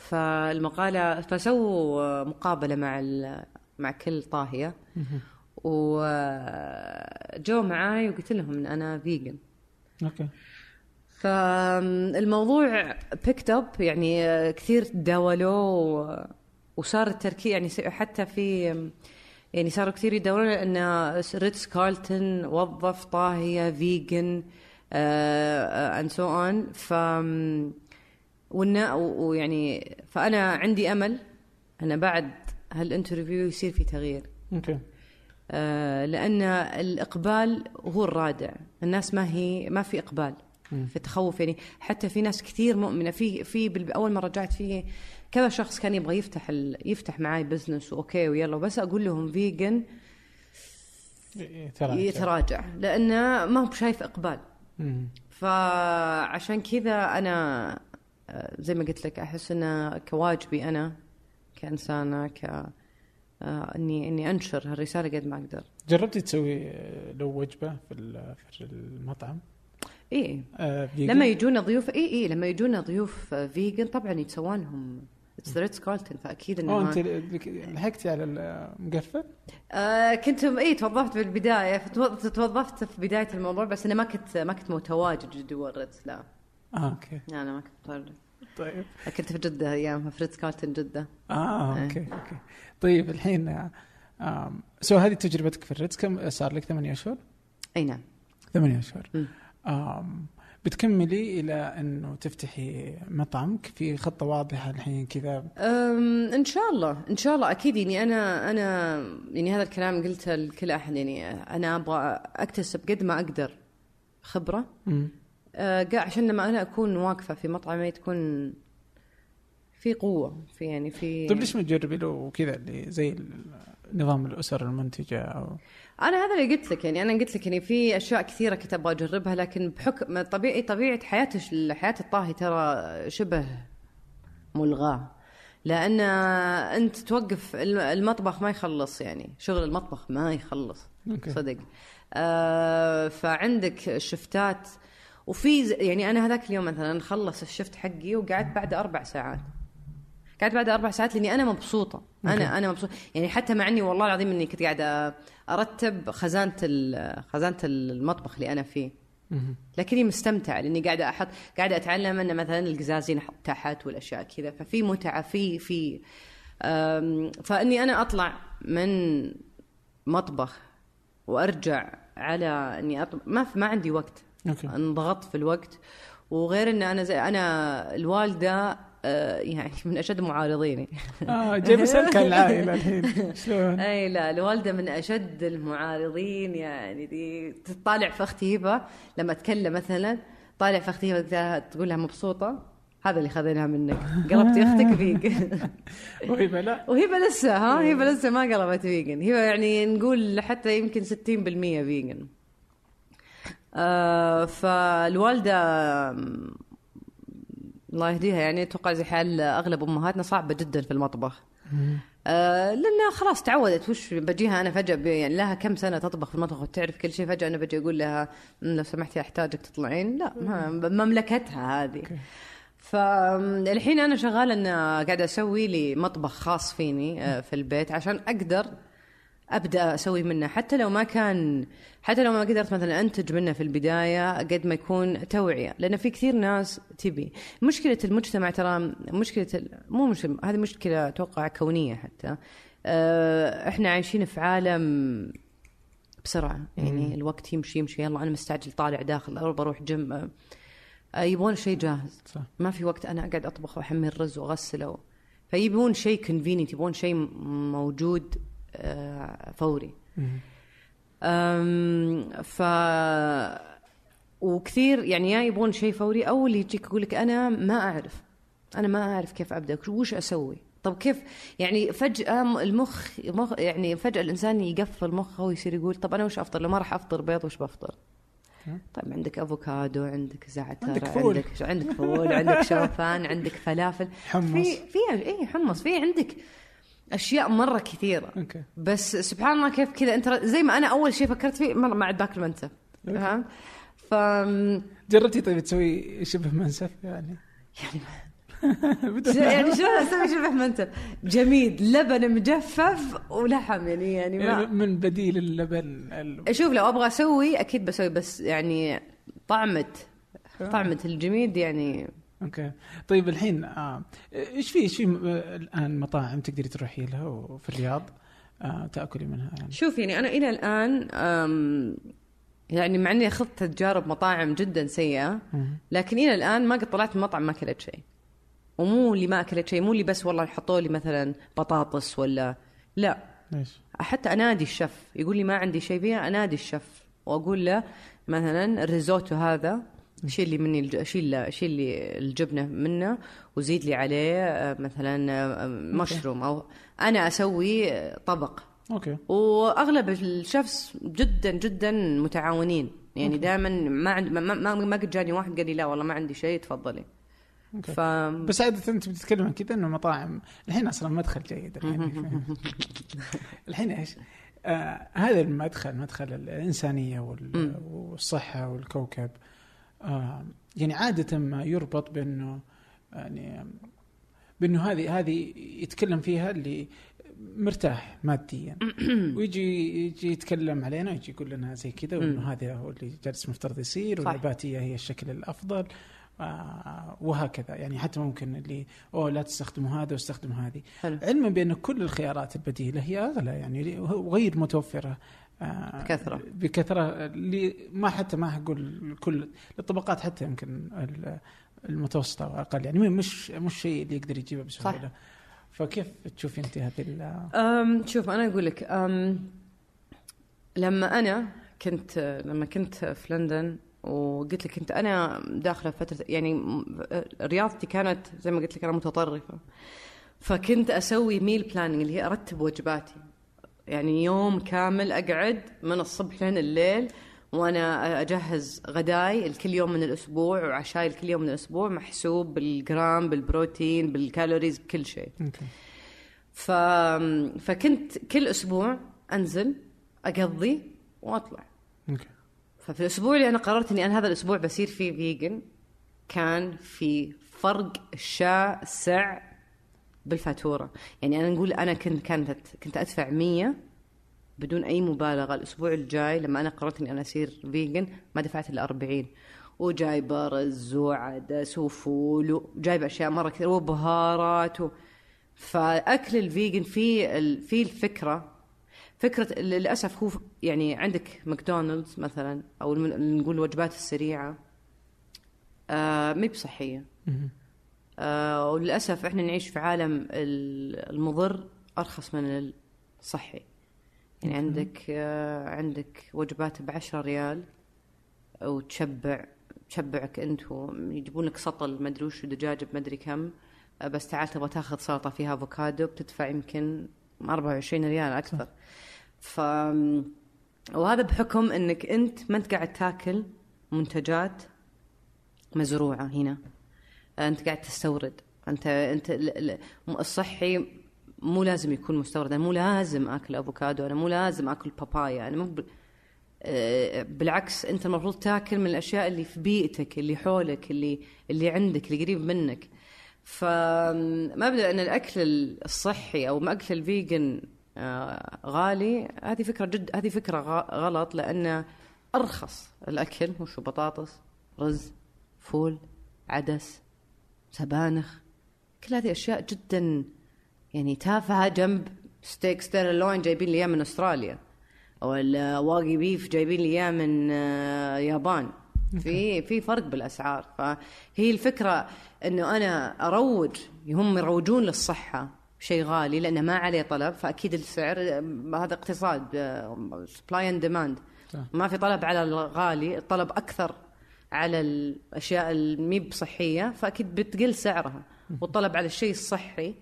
فالمقابلة فسووا مقابلة مع مع كل طاهية. وجو معاي وقلت لهم إن أنا vegan okay. فالموضوع picked up يعني كثير تداولوه وصار التركيز يعني حتى في يعني صاروا كثير يدورون إن ريتس كارلتون وظف طاهية vegan and so on ف والنا- و- ويعني فأنا عندي أمل أن بعد هال interview يصير في تغيير. okay. آه، لأن الإقبال هو الرادع. الناس ما هي ما في إقبال. في تخوف يعني حتى في ناس كثير مؤمنة. في في أول مرة رجعت فيه كذا شخص كان يبغى يفتح ال... يفتح معاي business و okay ويلا. بس أقول لهم vegan ترى يتراجع. لأنه ما هو بشايف إقبال. فعشان كذا أنا زي ما قلت لك أحس إنه كواجبي أنا كإنسانة ك آه، إني إني أنشر هالرسالة قد ما أقدر. جربتي تسوي آه، لو وجبة في في المطعم؟ إيه آه،؟ لما يجونا ضيوف إي إي لما يجونا ضيوف آه، vegan طبعا يتسوون لهم it's ريتس كارلتون فأكيد إنه أنت لحقتي على المقفل؟ آه كنت إي توظفت بالبداية توظفت في بداية الموضوع بس أنا ما كنت ما كنت متواجد جوا الريتس لا. آه okay. لا، أنا ما كنت متواجد طيب. كنت في جدة أيامها في ريتس كارلتون جدة. آه إيه. أوكي أوكي. طيب الحين آه، so هذه تجربتك في الريتز كم صار لك؟ ثمانية أشهر؟ أي نعم. ثمانية أشهر. بتكملي إلى إنه تفتحي مطعمك في خطة واضحة الحين كذا؟ إن شاء الله إن شاء الله. أكيد يعني أنا أنا يعني هذا الكلام قلته لكل أحد. يعني أنا أبغى أكتسب قد ما أقدر خبرة. مم. قا- عشان لما أنا أكون واقفة في مطعمي تكون في قوة في يعني في طيب ليش ما تجربي له كذا اللي زي نظام الأسر المنتجة أو أنا هذا اللي قلت لك يعني أنا قلت لك يعني في أشياء كثيرة كنت أبغى أجربها لكن بحكم طبيعي طبيعة حياة حياه الطاهي ترى شبه ملغاة. لأن أنت توقف الم- المطبخ ما يخلص يعني شغل المطبخ ما يخلص أوكي. صدق. آه فعندك الشفتات وفي يعني أنا هذاك اليوم مثلا خلص الشفت حقي وقعدت بعد أربع ساعات. قعدت بعد أربع ساعات لأني أنا مبسوطة. أنا أنا مبسوطه يعني حتى مع إني والله العظيم إني كنت قاعدة أرتب خزانة خزانة المطبخ اللي أنا فيه. لكني مستمتعه لأني قاعدة أحط قاعدة أتعلم إن مثلا القزازين أحط تحت والأشياء كذا. ففي متعة في في فإني أنا أطلع من مطبخ وأرجع على إني أطلع ما ما عندي وقت. أوكي. انضغطت في الوقت. وغير إن أنا زي أنا الوالدة آه، يعني من أشد معارضيني آه جاي بسألك عن العائلة *laughs* الحين. شلون؟ أي لا الوالدة من أشد المعارضين يعني دي تطالع في أختي هبة. لما أتكلم مثلا طالع في أختي هبة تقول لها- مبسوطة. هذا اللي خذيناه منك. قلبتي *laughs* أختك فيك. وهبة لا. وهبة لسه ها؟ هبة لسه ما قلبت فيجن هبة يعني نقول حتى يمكن 60% فيجن فالوالدة آم، الله يهديها يعني أتوقع زي حال أغلب أمهاتنا صعبة جدا في المطبخ. آه لأنها خلاص تعودت وش بجيها أنا فجأة يعني لها كم سنة تطبخ في المطبخ وتعرف كل شيء فجأة أنا بجي أقول لها "مم، لو سمحتي أحتاجك تطلعين لا مملكتها هذه. فالحين أنا شغالة إن قاعدة أسوي لي مطبخ خاص فيني آه، في البيت عشان أقدر أبدأ أسوي منه. حتى لو ما كان حتى لو ما قدرت مثلا أنتج منه في البداية قد ما يكون توعية. لأن في كثير ناس تبي. مشكلة المجتمع ترى مشكلة مو مشكلة هذه مشكلة أتوقع كونية حتى. آه، إحنا عايشين في عالم بسرعة. يعني الوقت يمشي يمشي. يلا أنا مستعجل طالع داخل بروح جيم. آه، آه، يبغون شيء جاهز. صح. ما في وقت أنا أقعد أطبخ واحمل الرز واغسله فيبون شيء convenient يبون شيء موجود فوري. مم. أم، ف وكثير يعني يا يبغون شيء فوري أو اللي يجيك يقول لك أنا ما أعرف. أنا ما أعرف كيف أبدأ. وش أسوي؟ طب كيف؟ يعني فجأة م- المخ مخ يعني فجأة الإنسان يقفل مخه ويصير يقول طب أنا وش أفطر؟ لو ما راح أفطر بيض وش بفطر؟ طيب عندك أفوكادو عندك زعتر عندك فول. عندك عندك فول عندك شوفان عندك فلافل. حمص. في في اي حمص. في عندك أشياء مرة كثيرة. okay. بس سبحان الله كيف كذا. أنت زي ما أنا أول شيء فكرت فيه مرة ما عاد باكل منسف فهمت؟ ف جربتي طيب تسوي شبه منسف يعني؟ *laughs* بدون يعني شلون أسوي شبه منسف؟ جميد لبن مجفف ولحم يعني يعني ما من بديل اللبن ال- شوف لو أبغى أسوي أكيد بسوي بس يعني طعمه طعمة الجميد يعني أوكي. طيب الحين آه، إيش في إيش في آه، الآن مطاعم تقدري تروحي لها وفي الرياض؟ آه، تأكلي منها يعني. شوف يعني أنا إلى الآن يعني مع إني أخذت تجارب مطاعم جدا سيئة. لكن إلى الآن ما قد طلعت من مطعم ما أكلت شيء. ومو اللي ما أكلت شيء مو اللي بس والله حطوا لي مثلا بطاطس ولا لا. ليش؟ حتى أنادي الشف يقول لي ما عندي شيء فيها أنادي الشف وأقول له مثلا الريزوتو هذا شيل لي مني. شيل شيل لي الجبنة منه وزيد لي عليه آه، مثلا آه، مشروم أو أنا أسوي آه، طبق. okay. وأغلب ال chefs جدا جدا متعاونين. يعني دائما ما عند ما ما, ما قد جاني واحد قال لي لا والله ما عندي شيء تفضلي. ف بس عادة أنت بتتكلم عن كذا إنه مطاعم الحين أصلا مدخل جيد الحين. *laughs* الحين إيش؟ آه هذا المدخل مدخل الإنسانية وال-. والصحة والكوكب. يعني عادة ما يربط بأنه يعني بأنه هذه هذه يتكلم فيها اللي مرتاح ماديا. *coughs* ويجي يجي يتكلم علينا ويجي يقول لنا زي كذا وأنه هذا هو اللي جالس مفترض يصير. والنباتية هي الشكل الأفضل. آه وهكذا. يعني حتى ممكن اللي أوه لا تستخدموا هذا واستخدموا هذه. علما بأن كل الخيارات البديلة هي أغلى يعني وغير متوفرة. بكثرة. بكثرة اللي ما حتى ما أقول كل الطبقات حتى يمكن ال- المتوسطة واقل يعني مش مش شيء اللي يقدر يجيبه بسهولة. فكيف تشوفي أنت هذه ال- أم شوف أنا أقول لك لما أنا كنت لما كنت في لندن وقلت لك كنت أنا داخلة فترة يعني رياضتي كانت زي ما قلت لك أنا متطرفة فكنت أسوي meal planning اللي هي أرتب وجباتي. يعني يوم كامل أقعد من الصبح لين الليل وأنا أجهز غداي لكل يوم من الأسبوع وعشاي لكل يوم من الأسبوع محسوب بالجرام بالبروتين بال calories بكل شيء. ف... فكنت كل أسبوع أنزل أقضي وأطلع. ففي الأسبوع اللي أنا قررت إني أنا هذا الأسبوع بصير فيه vegan كان في فرق شاسع بالفاتورة. يعني أنا نقول أنا كنت كانت كنت أدفع 100 بدون أي مبالغة. الأسبوع الجاي لما أنا قررت إني أنا أصير vegan ما دفعت إلا 40 وجايبه رز وعدس وفول وجايبه أشياء مرة كثير وبهارات و... فأكل ال vegan في ال... في الفكرة. فكرة للأسف هو يعني عندك ماكدونالدز مثلا أو نقول الوجبات السريعة آه مي بصحية. آه وللأسف إحنا نعيش في عالم ال- المضر أرخص من الصحي. يعني عندك آه عندك وجبات بعشرة ريال وتشبع تشبعك أنت يجيبون لك سطل مدري وش دجاج بمدري كم. آه بس تعال تبغى تاخذ سلطة فيها أفوكادو بتدفع يمكن 24 ريال أكثر. ف وهذا بحكم إنك أنت ما أنت قاعد تاكل منتجات مزروعة هنا. أنت قاعد تستورد. انت أنت ال- ال- الصحي مو لازم يكون مستورد. أنا مو لازم آكل أفوكادو. أنا مو لازم آكل بابايا. أنا مو. آه، بالعكس أنت المفروض تاكل من الأشياء اللي في بيئتك اللي حولك اللي اللي عندك اللي قريب منك. فمبدا أن الأكل الصحي أو أكل ال vegan آه، غالي. هذه فكرة جد هذه فكرة غلط لأن أرخص الأكل وش هو بطاطس رز فول عدس سبانخ كل هذه أشياء جدا يعني تافهة جنب steak sirloin جايبين لي إياه من أستراليا أو ال wagyu beef جايبين لي إياه من آه، يابان. في في فرق بالأسعار. فهي الفكرة إنه أنا أروج هم يروجون للصحة شيء غالي لأنه ما عليه طلب فأكيد السعر آه، هذا اقتصاد supply and demand. ما في طلب على الغالي الطلب أكثر. على الأشياء اللي مي بصحية فأكيد بتقل سعرها. والطلب على الشيء الصحي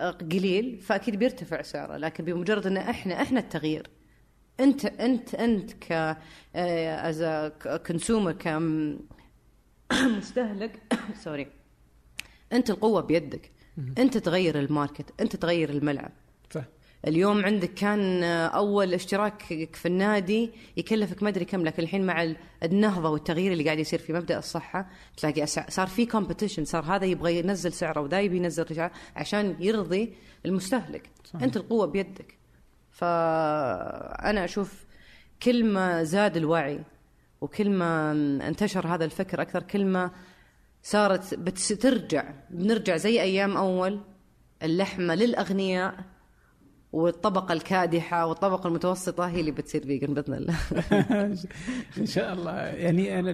آه، قليل فأكيد بيرتفع سعره. لكن بمجرد إن إحنا إحنا التغيير. انت انت أنت ك as consumer كمستهلك sorry أنت القوة بيدك. أنت تغير ال market أنت تغير الملعب. اليوم عندك كان أول اشتراك في النادي يكلفك ما أدري كم لكن الحين مع ال- النهضة والتغيير اللي قاعد يصير في مبدأ الصحة تلاقي صار في competition صار هذا يبغى ينزل سعره وذا يبي ينزل سعره عشان يرضي المستهلك. صحيح. أنت القوة بيدك. فأنا أشوف كل ما زاد الوعي وكل ما انتشر هذا الفكر أكثر كل ما صارت بترجع بنرجع زي أيام أول اللحمة للأغنياء والطبقة الكادحة والطبقة المتوسطة هي اللي بتصير vegan بإذن الله. *laughs* إن شاء الله. يعني أنا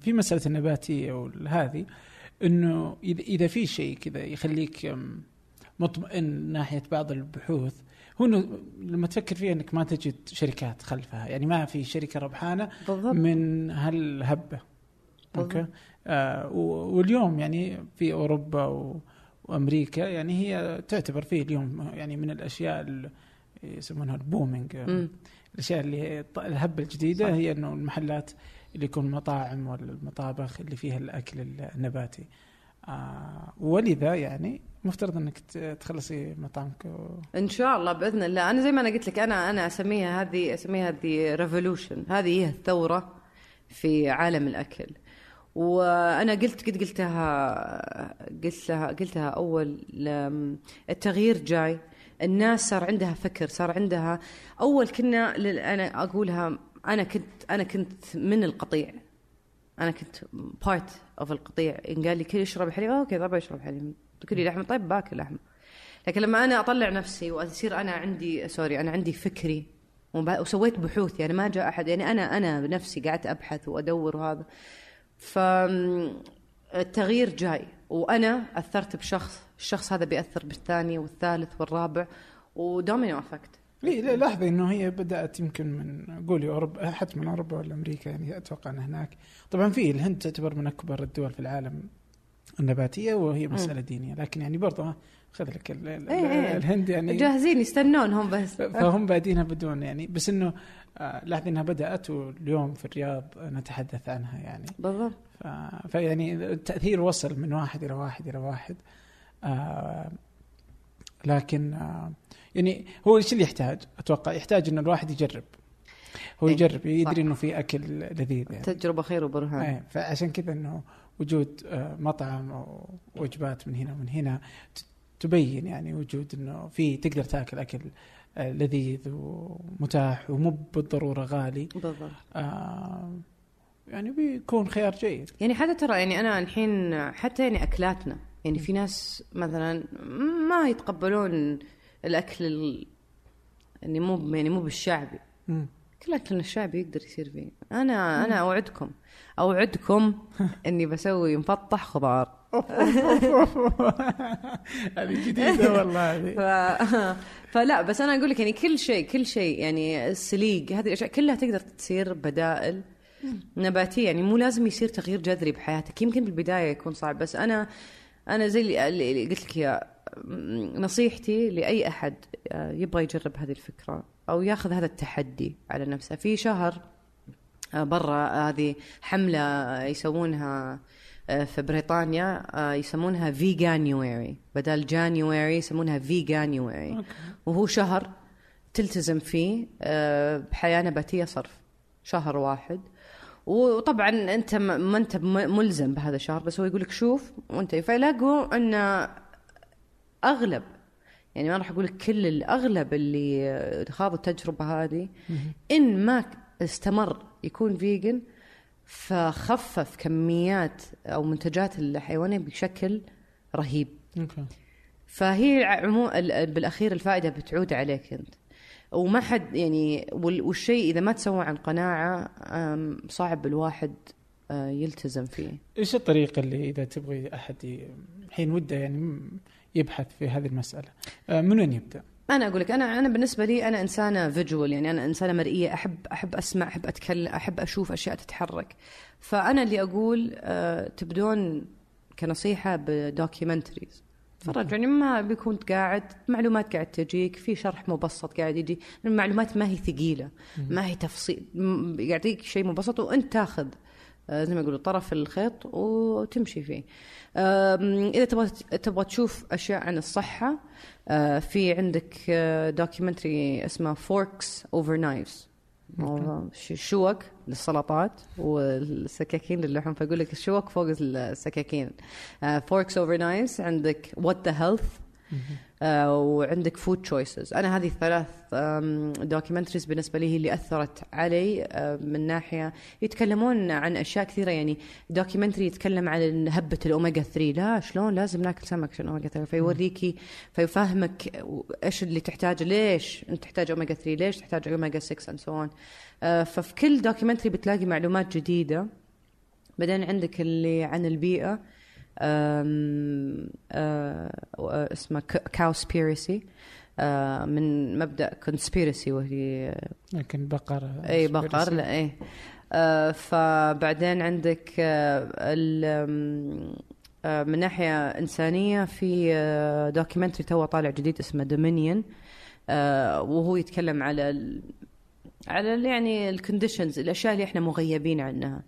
في مسألة النباتية وهذه إنه اذا في شيء كذا يخليك مطمئن ناحية بعض البحوث هو إنه لما تفكر فيها إنك ما تجد شركات خلفها. يعني ما في شركة ربحانة بالضبط. من هالهبة. أوكي؟ آه واليوم يعني في أوروبا و وأمريكا يعني هي تعتبر فيه اليوم يعني من الأشياء اللي يسمونها ال booming. الأشياء اللي الهبة الجديدة صح. هي إنه المحلات اللي يكون مطاعم ولا المطابخ اللي فيها الأكل النباتي. آه ولذا يعني مفترض إنك تخلصي مطعمك و... إن شاء الله بإذن الله. أنا زي ما أنا قلت لك أنا أنا أسميها هذه أسميها هذه revolution هذه هي الثورة في عالم الأكل. وأنا قلت قد قلتها قلت لها قلتها أول التغيير جاي. الناس صار عندها فكر صار عندها أول كنا أنا أقولها أنا كنت أنا كنت من القطيع. أنا كنت part of القطيع. إن قال لي كل يشرب حليب okay طيب أشرب حليب. تقول لحمة طيب باكل لحمة. لكن لما أنا أطلع نفسي وأصير أنا عندي sorry أنا عندي فكري وسويت بحوث يعني ما جاء أحد يعني أنا أنا بنفسي قعدت أبحث وأدور وهذا. فالتغيير جاي وأنا أثرت بشخص الشخص هذا بيأثر بالثاني والثالث والرابع ودومينو أفكت. إيه لا لاحظي إنه هي بدأت يمكن من قولي اوروبا حتى من أوروبا ولا أمريكا يعني أتوقع ان هناك. طبعا في الهند تعتبر من أكبر الدول في العالم النباتية وهي مسألة دينية. لكن يعني برضه خذ لك ال- ال- إيه إيه. الهند يعني جاهزين يستنونهم بس. فهم بادينها بدون يعني. بس إنه آه، إنها بدأت واليوم في الرياض نتحدث عنها يعني. بالضبط. ف... فيعني التاثير وصل من واحد إلى واحد إلى واحد. آه لكن آه يعني هو إيش اللي يحتاج؟ أتوقع يحتاج إنه الواحد يجرب. هو إيه، يجرب. يدري إنه في أكل لذيذ يعني. تجربة خير وبرهان. إيه فعشان كذا إنه وجود آه، مطعم أو وجبات من هنا ومن هنا تبين يعني وجود إنه في تقدر تاكل أكل لذيذ ومتاح ومو بالضرورة غالي. بالضبط. آه يعني بيكون خيار جيد. يعني حتى ترى يعني أنا الحين حتى يعني أكلاتنا يعني في ناس مثلا ما يتقبلون الأكل ال... يعني مو يعني مو بالشعبي. كل أكلنا الشعبي يقدر يصير فيه. أنا أنا أوعدكم. أوعدكم *laughs* إني بسوي مفطح خضار. *laughs* هذه جديدة والله هذه. *laughs* فلا بس أنا أقول لك يعني كل شيء كل شيء يعني السليق هذه الأشياء كلها تقدر تصير بدائل نباتية يعني مو لازم يصير تغيير جذري بحياتك يمكن بالبداية يكون صعب بس أنا أنا زي اللي, قلت لك يا نصيحتي لأي أحد آه، يبغى يجرب هذه الفكرة أو ياخذ هذا التحدي على نفسه في شهر آه، برا هذه حملة يسوونها في بريطانيا آه، يسمونها Veganuary بدل January يسمونها Veganuary okay. وهو شهر تلتزم فيه آه، بحياة نباتية صرف. شهر واحد. وطبعا أنت ما أنت ملزم بهذا الشهر بس هو يقول لك شوف وأنت فيلاقوا أن أغلب يعني ما راح أقول لك كل الأغلب اللي آه، خاضوا التجربة هذه إن ما استمر يكون فيجن فخفف كميات أو منتجات الحيوانيه بشكل رهيب. فهي عمو ال- بالأخير الفائدة بتعود عليك أنت. وما حد يعني وال- والشيء إذا ما تسوى عن قناعة صعب الواحد آه، يلتزم فيه. إيش الطريقة اللي إذا تبغي أحد الحين وده يعني يبحث في هذه المسألة؟ آه، من وين يبدأ؟ أنا أقول لك أنا أنا بالنسبة لي أنا إنسانة فيجوال يعني أنا إنسانة مرئية احب أحب أسمع أحب أتكلم أحب أشوف أشياء تتحرك. فأنا اللي أقول آه، تبدون كنصيحة ب documentaries. تفرج يعني ما بيكون قاعد معلومات قاعد تجيك في شرح مبسط قاعد يجي المعلومات ما هي ثقيلة ما هي تفصيل يعطيك شيء مبسط وأنت تاخذ. زي ما يقولوا طرف الخيط وتمشي فيه. إذا تبغى تبغى تشوف أشياء عن الصحة آه، في عندك documentary اسمه Forks Over Knives شوك للسلطات والسكاكين للحوم. فاقول لك الشوك فوق السكاكين. Forks Over Knives عندك What the Health آه، وعندك Food Choices أنا هذه الثلاث documentaries بالنسبة لي هي اللي أثرت علي آه، من ناحية يتكلمون عن أشياء كثيرة. يعني documentary يتكلم عن هبة الاوميجا 3 لا شلون؟ لازم ناكل سمك عشان اوميجا 3 فيوريك فيفهمك إيش اللي تحتاجه ليش أنت تحتاج اوميجا 3 ليش تحتاج اوميجا 6 and so on ففي كل documentary بتلاقي معلومات جديدة. بعدين عندك اللي عن البيئة. اسمه Cowspiracy آه من مبدأ conspiracy وهي لكن بقر إي بقر لا إي. فبعدين عندك من ناحية إنسانية في documentary تو طالع جديد اسمه Dominion وهو يتكلم على على يعني ال conditions الأشياء اللي إحنا مغيبين عنها.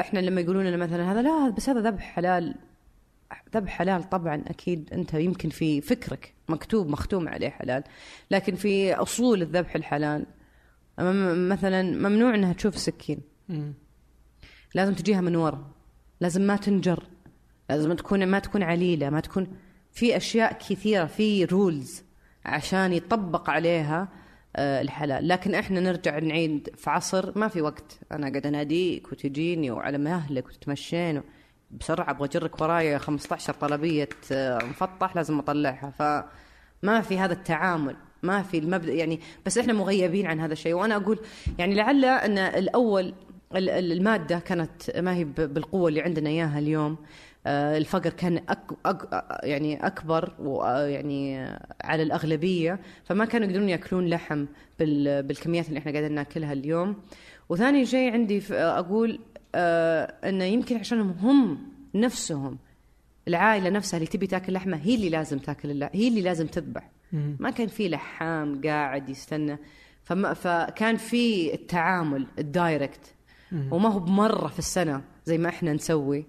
إحنا لما يقولون لنا مثلا هذا لا بس هذا ذبح حلال ذبح حلال طبعا أكيد أنت يمكن في فكرك مكتوب مختوم عليه حلال لكن في أصول الذبح الحلال مثلا ممنوع إنها تشوف السكين مم. لازم تجيها من ورا لازم ما تنجر لازم تكون ما تكون عليلة ما تكون في أشياء كثيرة في rules عشان يطبق عليها آه، الحلال. لكن إحنا نرجع نعيد في عصر ما في وقت. أنا قاعد اناديك وتجيني وعلى مهلك وتتمشين بسرعة أبغى أجرك ورايا 15 طلبية آه، مفطح لازم أطلعها. فما في هذا التعامل ما في المبدأ. يعني بس إحنا مغيبين عن هذا الشيء. وأنا أقول يعني لعل أن الأول ال- ال- المادة كانت ما هي بالقوة اللي عندنا إياها اليوم. آه، الفقر كان أك أك يعني أكبر ويعني على الأغلبية فما كانوا يقدرون يأكلون لحم بال- بالكميات اللي إحنا قاعدين نأكلها اليوم. وثاني شيء عندي أقول آه، إنه يمكن عشانهم هم نفسهم العائلة نفسها اللي تبي تأكل لحمة هي اللي لازم تأكل اللحم هي اللي لازم تذبح. ما كان في لحام قاعد يستنى. فما فكان في التعامل الدايركت. وما هو بمرة في السنة زي ما إحنا نسوي.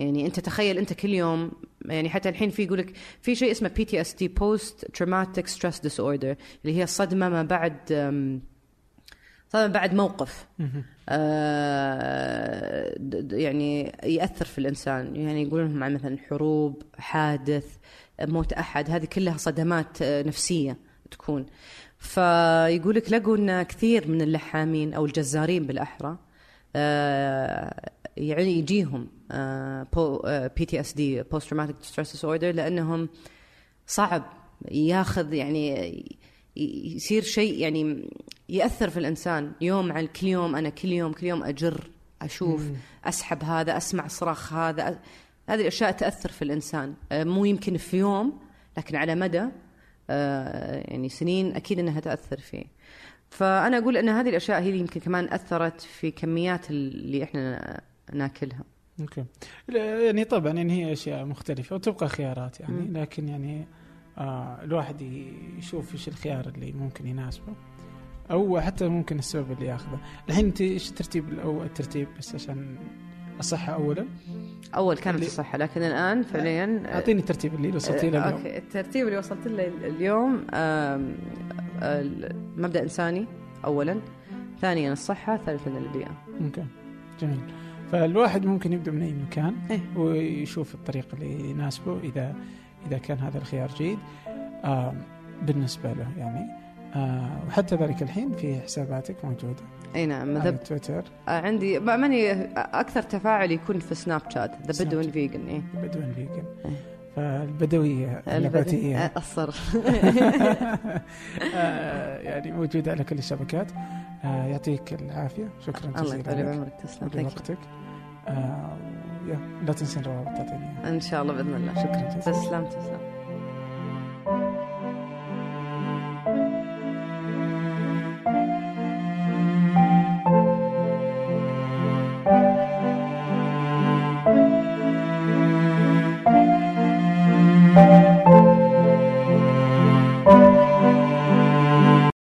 يعني أنت تخيل أنت كل يوم يعني حتى الحين في يقولك في شيء اسمه بي تي اس دي بوست تروماتيك ستريس ديس اوردر اللي هي الصدمة ما بعد صدمة بعد موقف. آه، يعني يأثر في الإنسان. يعني يقولون لهم عن مثلا حروب حادث موت أحد هذه كلها صدمات آه، نفسية تكون. فيقول لك لقوا إن كثير من اللحامين أو الجزارين بالأحرى آه، يعني يجيهم بي تي اس دي بوست تروماتيك ستريس ديس اوردر لأنهم صعب ياخذ يعني يصير شيء يعني يأثر في الإنسان يوم عن كل يوم أنا كل يوم كل يوم أجر أشوف أسحب هذا أسمع صراخ هذا أ- هذه الأشياء تأثر في الإنسان. آه، مو يمكن في يوم لكن على مدى آه، يعني سنين أكيد إنها تأثر فيه. فأنا أقول إن هذه الأشياء هي اللي يمكن كمان أثرت في كميات اللي إحنا ناكلها. أوكي. يعني طبعا يعني هي أشياء مختلفة وتبقى خيارات يعني. لكن يعني آه الواحد يشوف إيش الخيار اللي ممكن يناسبه أو حتى ممكن السبب اللي ياخذه. الحين أنت إيش الترتيب أو الترتيب بس عشان الصحه اولا؟ أول كانت الصحة لكن الآن فعليا آه، أعطيني الترتيب اللي وصلتي له اليوم okay. الترتيب اللي وصلت له اليوم مبدأ إنساني اولا ثانيا الصحة ثالثا البيئة. Okay. جميل. فالواحد ممكن يبدأ من أي مكان إيه. ويشوف الطريق اللي يناسبه إذا إذا كان هذا الخيار جيد. آه بالنسبة له يعني. آه وحتى ذلك الحين في حساباتك موجودة. إي نعم على تويتر. آه، عندي ما- ماني أكثر تفاعل يكون في سناب شات ذا شات. فيجن إيه. بدون فيجن. فالبدوية النباتيه آه، الصرف. *laughs* *laughs* آه يعني موجودة على كل الشبكات. آه يعطيك العافية. شكرا الله جزيلا يطول لك. بعمرك تسلم. Thank آه، لا تنسين الروابط تعطيني إن شاء الله بإذن الله. شكرا. تسلم تسلم.